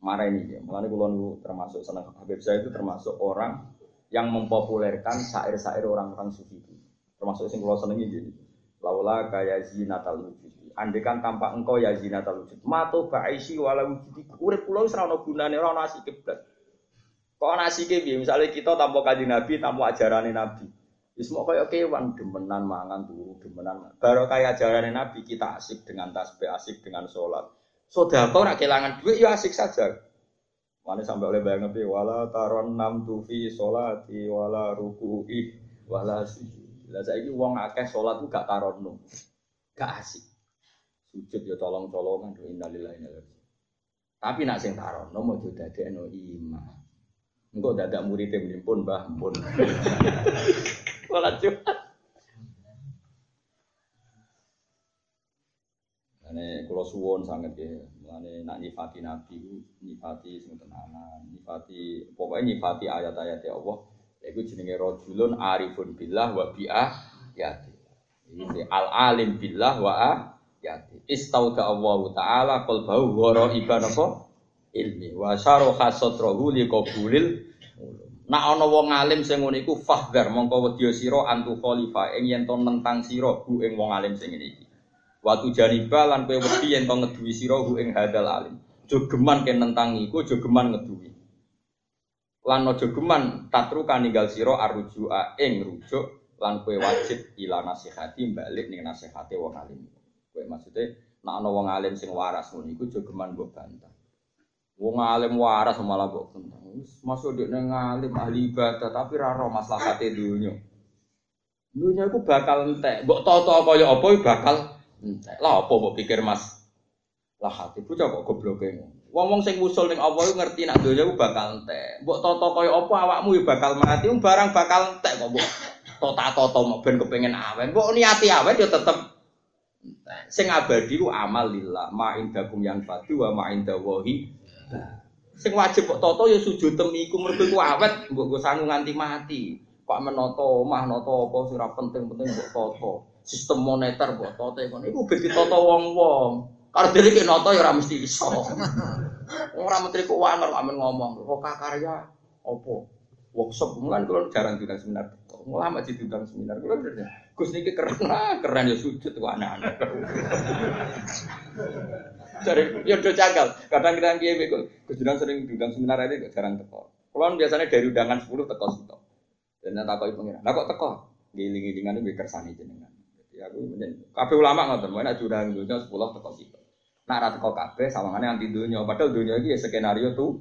Marah ini ya, kula nu termasuk seneng Habib saya itu termasuk orang yang mempopulerkan syair-syair orang-orang sufi itu. Termasuk sing kula senengi gini. Laula kaya zinatal wujud. Andekan tanpa engkau ya zinatal wujud. Mato ba'isi wala wujud. Wis ora ono gunane, ora ono asike blas. Kok ana asike piye? Misale kita tanpa kanjeng Nabi, tanpa ajarane Nabi. Wis mau kaya kewan demenan mangan turu, demenan. Baru kaya ajarane Nabi kita asik dengan tasbih, asik dengan sholat. Sedekah ora kelangan duit ya asik saja. Mana sampai oleh bayang nabi wala taron nam tufi solati wala ruku'i wala sujud. Lah saiki wong akeh salat ku gak tarono. Gak asik. Sujud ya tolong-tolongan do innalillahi inna Tapi nak sing tarono mau dadekno iman. Engko murid pun Mbah pun. Wala Jumat. Ane kula suwon sanget ya, mulane nak nyifati nabi nyifati sing tenanan, nyifati pokoknya nyifati ayat-ayat ya Allah. Iku jenenge rajulun arifun billah wa bi'a yati. Ini al alim billah wa a yati. Istauda Allah taala qalbahu wa raiban apa? ilmi wa syaraha satrahu li Nak ana wong alim sing ngene iku fahdar mongko wedya sira antu khalifah ing yen to nentang sira bu ing wong alim sing ngene iki. Watu janiba lan kowe wedi yen to ngeduwi sira hu ing hadal alim. Jogeman ken nentang iku jogeman ngeduwi. Lan aja geman tatru kaninggal sira arujua ing rujuk lan kowe wajib ila nasihati balik ning nasihate wong alim. Kowe maksude nek ana wong alim sing waras ngono iku jogeman mbok bantah. Wong alim waras malah mbok tentang. Masuk dia ngalim ahli ibadah tapi raro maslahate dunia. Dunia itu bakal entek. Mbok toto kaya apa bakal entek. Lah apa mbok pikir Mas? Lah hati bocah kok gobloke Wong wong sing usul ning apa iku ngerti nak dunya iku bakal entek. Mbok toto kaya apa awakmu ya bakal mati, um barang bakal entek kok mbok tota-toto mau ben kepengin awen. Mbok niati awen ya tetep. Sing abadi ku amal lillah, ma indakum yang fadu wa ma indawahi. Sing wajib kok toto ya sujud temiku mergo ku awet mbok go sangu nganti mati. Kok menoto omah noto apa sing penting-penting mbok toto. Sistem moneter mbok toto kon iku ben ditoto wong-wong. Karo dhewe ki noto ya ora mesti iso. Ora menteri keuangan kok amen ngomong, kok karya apa? Workshop mulan kalau jarang diundang seminar. Lama sih diundang seminar. Kalau bener Gus niki keren, ah, keren ya sujud tuh anak-anak. Dari ya udah cakal. Kadang kita kiai bego, kejuran sering diundang seminar ini kok jarang teko. Kalau biasanya dari undangan 10 teko situ. Dan nanti takoi pengiran. Nah kok teko? Giling-gilingan itu kersani jenengan. Jadi aku. Kabeh ulama ngoten, mana curang dunia 10 teko situ. Nah rata teko kabeh sawangannya anti dunia. Padahal dunia ini ya skenario tuh.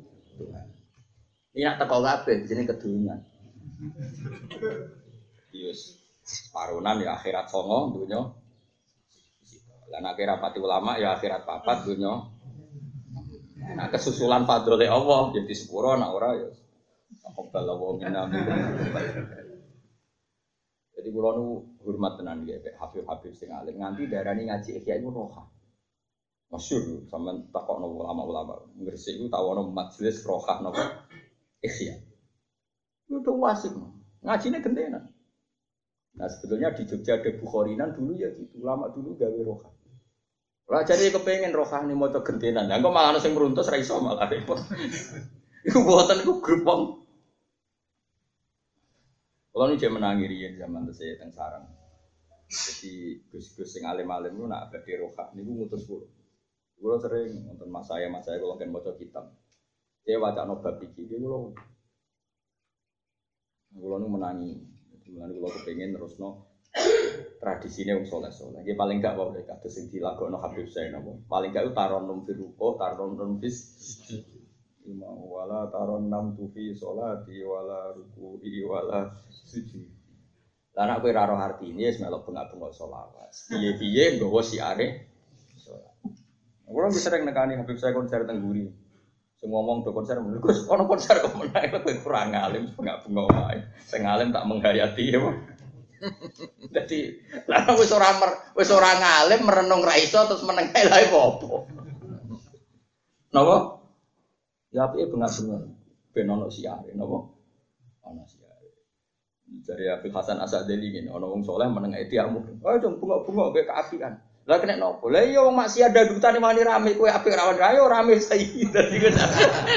Ini nak teko kabeh di sini kedunya. Yes. Parunan ya akhirat songo dunia dan akhir rapati ulama ya akhirat papat dunia. Nah kesusulan fadlole Allah jadi sepuro nak ora ya. Taqabbal wa minna Jadi kula nu hormat tenan nggih Pak Habib-habib sing alim nganti darani ngaji ikhya iku roha. Masyur sampean takokno ulama-ulama. Gresik iku tawono majelis roha napa ikhya. Itu wasik. Ngajine gentenan. Nah sebetulnya di Jogja ada Bukharinan dulu ya gitu, ulama dulu gawe roha. Lah jadi kepengen rohani mau gentenan. Lah kok malah sing meruntus ra iso malah repot. Iku buatan iku grup wong. Kalau ini dia menangiri ya zaman saya teng sarang. Jadi gus-gus sing alim-alim itu nak badhe roha niku ngutus kula. Kula sering nonton mas saya, mas saya kalau kan maca kitab. Saya baca bab iki, kula kula nu menangi. Mulane kula kepengin terusno tradisinya wong soleh soleh. Dia paling gak wae kados sing dilakokno Habib Zain apa. Paling gak taron num firuko, taron num fis Ima wala taron nam tufi solati wala ruku'i wala sujud. Lah anak kowe ora roh artine wis melok bengak-bengok selawat. Piye-piye nggawa siare salat. Kulo bisa sering nekani Habib saya konser teng Guri. Sing ngomong do konser menurut Gus, konser kok menawa kowe kurang alim bengak-bengok wae. Sing alim tak menghayati ya. Jadi, lah wis ora wis ora ngalim merenung ra iso terus meneng ae lha opo. Napa? Ya apike bengak-bengok ben ono siare napa? Ono siare. Dari Abdul Hasan Asadeli ngene, ono wong saleh meneng ae diamu. Oh, jong bengok-bengok kayak keapian. Lah kena nopo? Lah iya wong maksiat dadutane wani rame kowe apik rawan rayo rame saiki. Dadi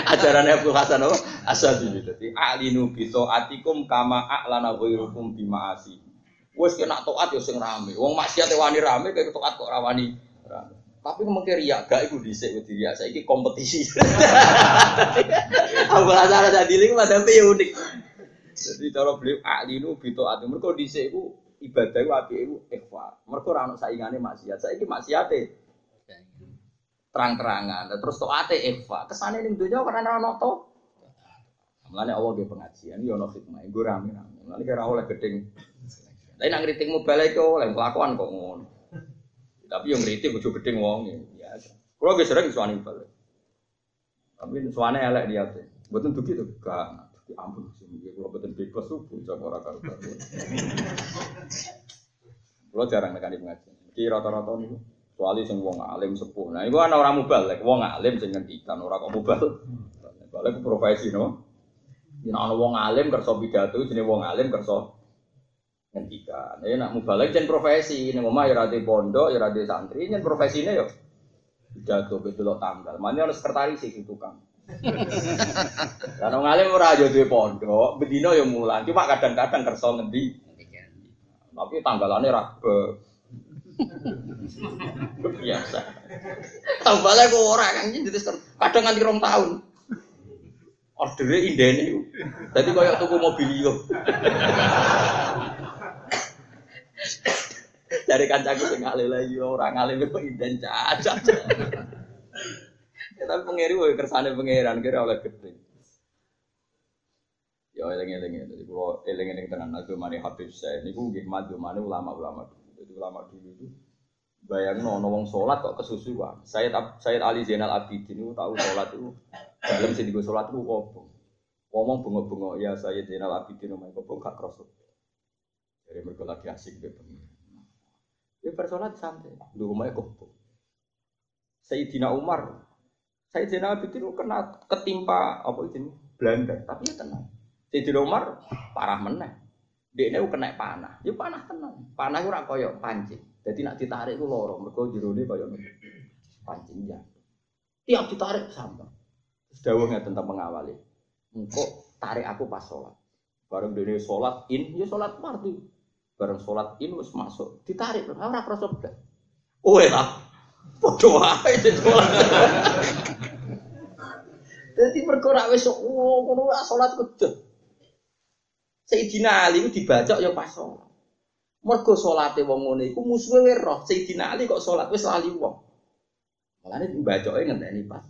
ajaran Abdul Hasan apa? Asadili dadi alinu bi taatikum kama a'lana ghairukum bi ma'asi. Wes kena taat ya sing rame. Wong maksiat wani rame kayak taat kok rawani rame. Tapi mungkin riak gak iku dhisik wedi riak saiki kompetisi. Abdul Hasan Asadili ku padahal ya unik. Jadi cara beliau alinu bi taati mergo dhisik iku ibadah itu api itu ikhfa. Mereka orang saingane maksiat. Saya ini maksiate terang-terangan. Terus ate ikhfa. Ke sana ini dunia karena orang noto. Mulanya Allah dia pengajian. Ini ono hikmah. Gue rame-rame. Mulanya kira oleh gedeng. Tapi nak ngeritik balik itu oleh kelakuan kok ngono. Tapi yang ngeritik gue gedeng wong ya. Kalau gue sering suani balik. Tapi suane elek dia tuh. Betul begitu. Gak. Ya ampun, kalau betul bebas tuh puncak orang karu karu. Kalau jarang nekani pengajian. Ki rata-rata nih, kecuali sing wong alim sepuh. Nah, itu ana orang mubalek, wong alim sing ngendikan ora kok mubal. Balik profesi no. Yen ana wong alim kersa pidato jenenge wong alim kersa ngendikan. Ya nak mubalek jen profesi, ning omah ya ra pondok, ya ra santri, jen profesine yo pidato betul tanggal. Mana ana sekretaris sih tukang. Karena ngalim ora aja duwe pondok, bedino ya mulan. Cuma kadang-kadang kersa ngendi. Tapi tanggalannya ra biasa. Tambahnya kok ora kan jadi kadang nganti rong tahun. Ordernya indene iku. Dadi koyo tuku mobilio. Dari kancaku sing ngalih lagi ora ngalih kok inden cacat. Ya, tapi pengiri wae kersane pangeran kira oleh gede. Ya eling-eling jadi kalau eling-eling tenan mani Habib saya niku nggih mani ulama-ulama. Jadi ulama dulu itu bayang no wong sholat kok kesusuan. Saya saya Ali Zainal Abidin itu tahu sholat itu dalam sini gue sholat itu kok ngomong bunga-bunga ya saya Zainal Abidin ngomong kok gak kerosot. Jadi mereka lagi asik deh pengen. Ya bersolat santai, di rumahnya kok. Sayyidina Umar saya Zainal Abidin kena ketimpa apa itu Belanda, tapi ya tenang. Sayyidina Umar parah meneh. Dia ini kena panah, ya panah tenang. Panah itu ora koyo pancing. Jadi nak ditarik itu loro, mereka jerone koyo pancing ya. Tiap ditarik sama. Terus tentang mengawali. Engkau tarik aku pas sholat. Bareng dia sholat in, ya sholat marti. Bareng sholat in wis masuk, ditarik, ora krasa blas. Oh ya, Padha wae sholat. Jadi perkara wis oh ngono salat kejut. Sayyidina Ali ku dibacok ya pas salat. Mergo salate wong ngene iku musuhe roh. Sayyidina Ali kok salat wis lali wong. Mulane dibacoke ngenteni pas.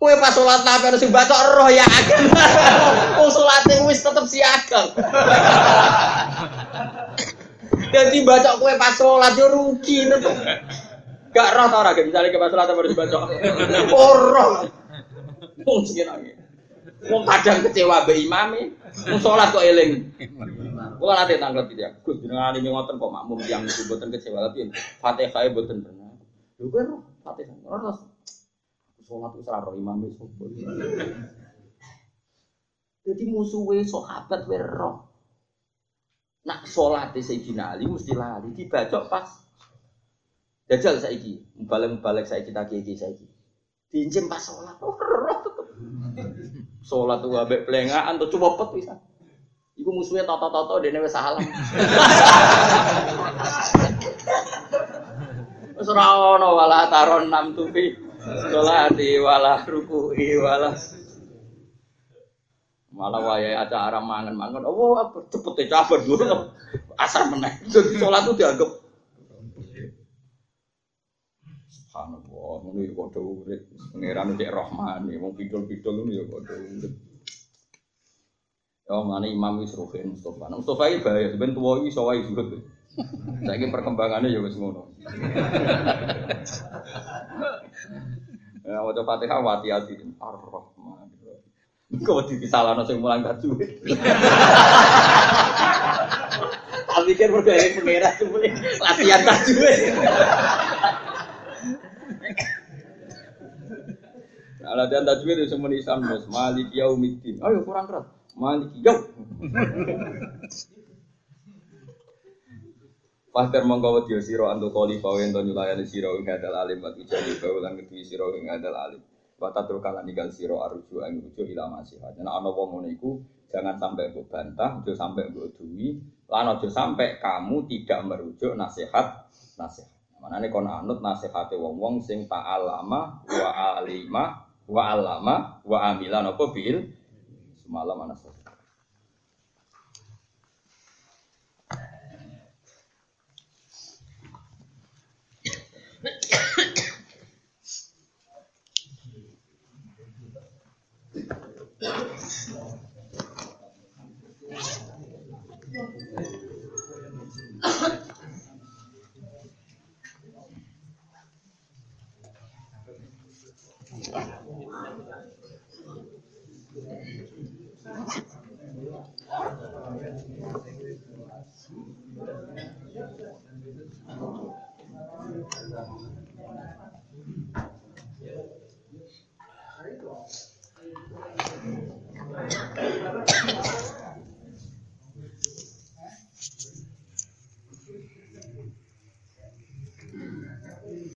Kowe pas salat nabi harus bacok roh ya agen. Wong salate wis tetep siaga. Jadi bacok kowe pas salat yo rugi tetep. Gak roh ta ora misalnya ke pas salat harus bacok. Oh Wong sekiranya. Wong kadang kecewa be imame, wong sholat kok eling. Kula nanti tanggal tidak. Gus jenengan ini ngoten kok makmum yang itu boten kecewa tapi Fatihah boten benar. Lho kan Fatihah. Ora sholat wis ora imame sopo. Jadi musuhe sahabat wae roh. Nak sholat Sayyidina Ali mesti lali dibacok pas Jajal saiki, balik-balik saiki tak kiai saiki. Pinjem pas sholat, oh roh tetep. Sholat tuh abek pelengahan tuh coba pet bisa. Iku musuhnya toto-toto dene wis salam. Wis ora ono wala taron nam tufi. Sholati wala ruku'i wala malah waya acara mangan-mangan oh apa cepet cabar dulu asar meneh jadi sholat tuh dianggap Subhanallah, ngono ya padha urip. Pangeran cek Rahman, wong pidol-pidol ngono ya padha. Ya mana Imam wis Ruhin Mustafa. Nah, Mustafa bahaya, ben tuwa iki iso wae perkembangannya ya wis ngono. Ya Fatihah hati-hati. Ar-Rahman. Kok disalahno sing mulang gak duit. Tapi mergo eling pangeran jebule latihan tajwid. Nah, latihan tajwid itu semua nisan bos. Malik yaumiddin. Ayo kurang keras. Malik yaum. Pastor mongko wedi sira antu kali bawe ento nyulayani sira ing hadal alim wa tujadi bawe lan kedui sira ing hadal alim. Batat kalan ninggal siro aruju ang rujuk ila masihat. Nah ana wong ngono iku jangan sampai mbok bantah, ojo sampai mbok duwi, lan ojo sampai kamu tidak merujuk nasihat nasihat. Mana Manane kon anut nasihate wong-wong sing ta'alama wa alima wa alama wa amila napa bil semalam anas. Yeah.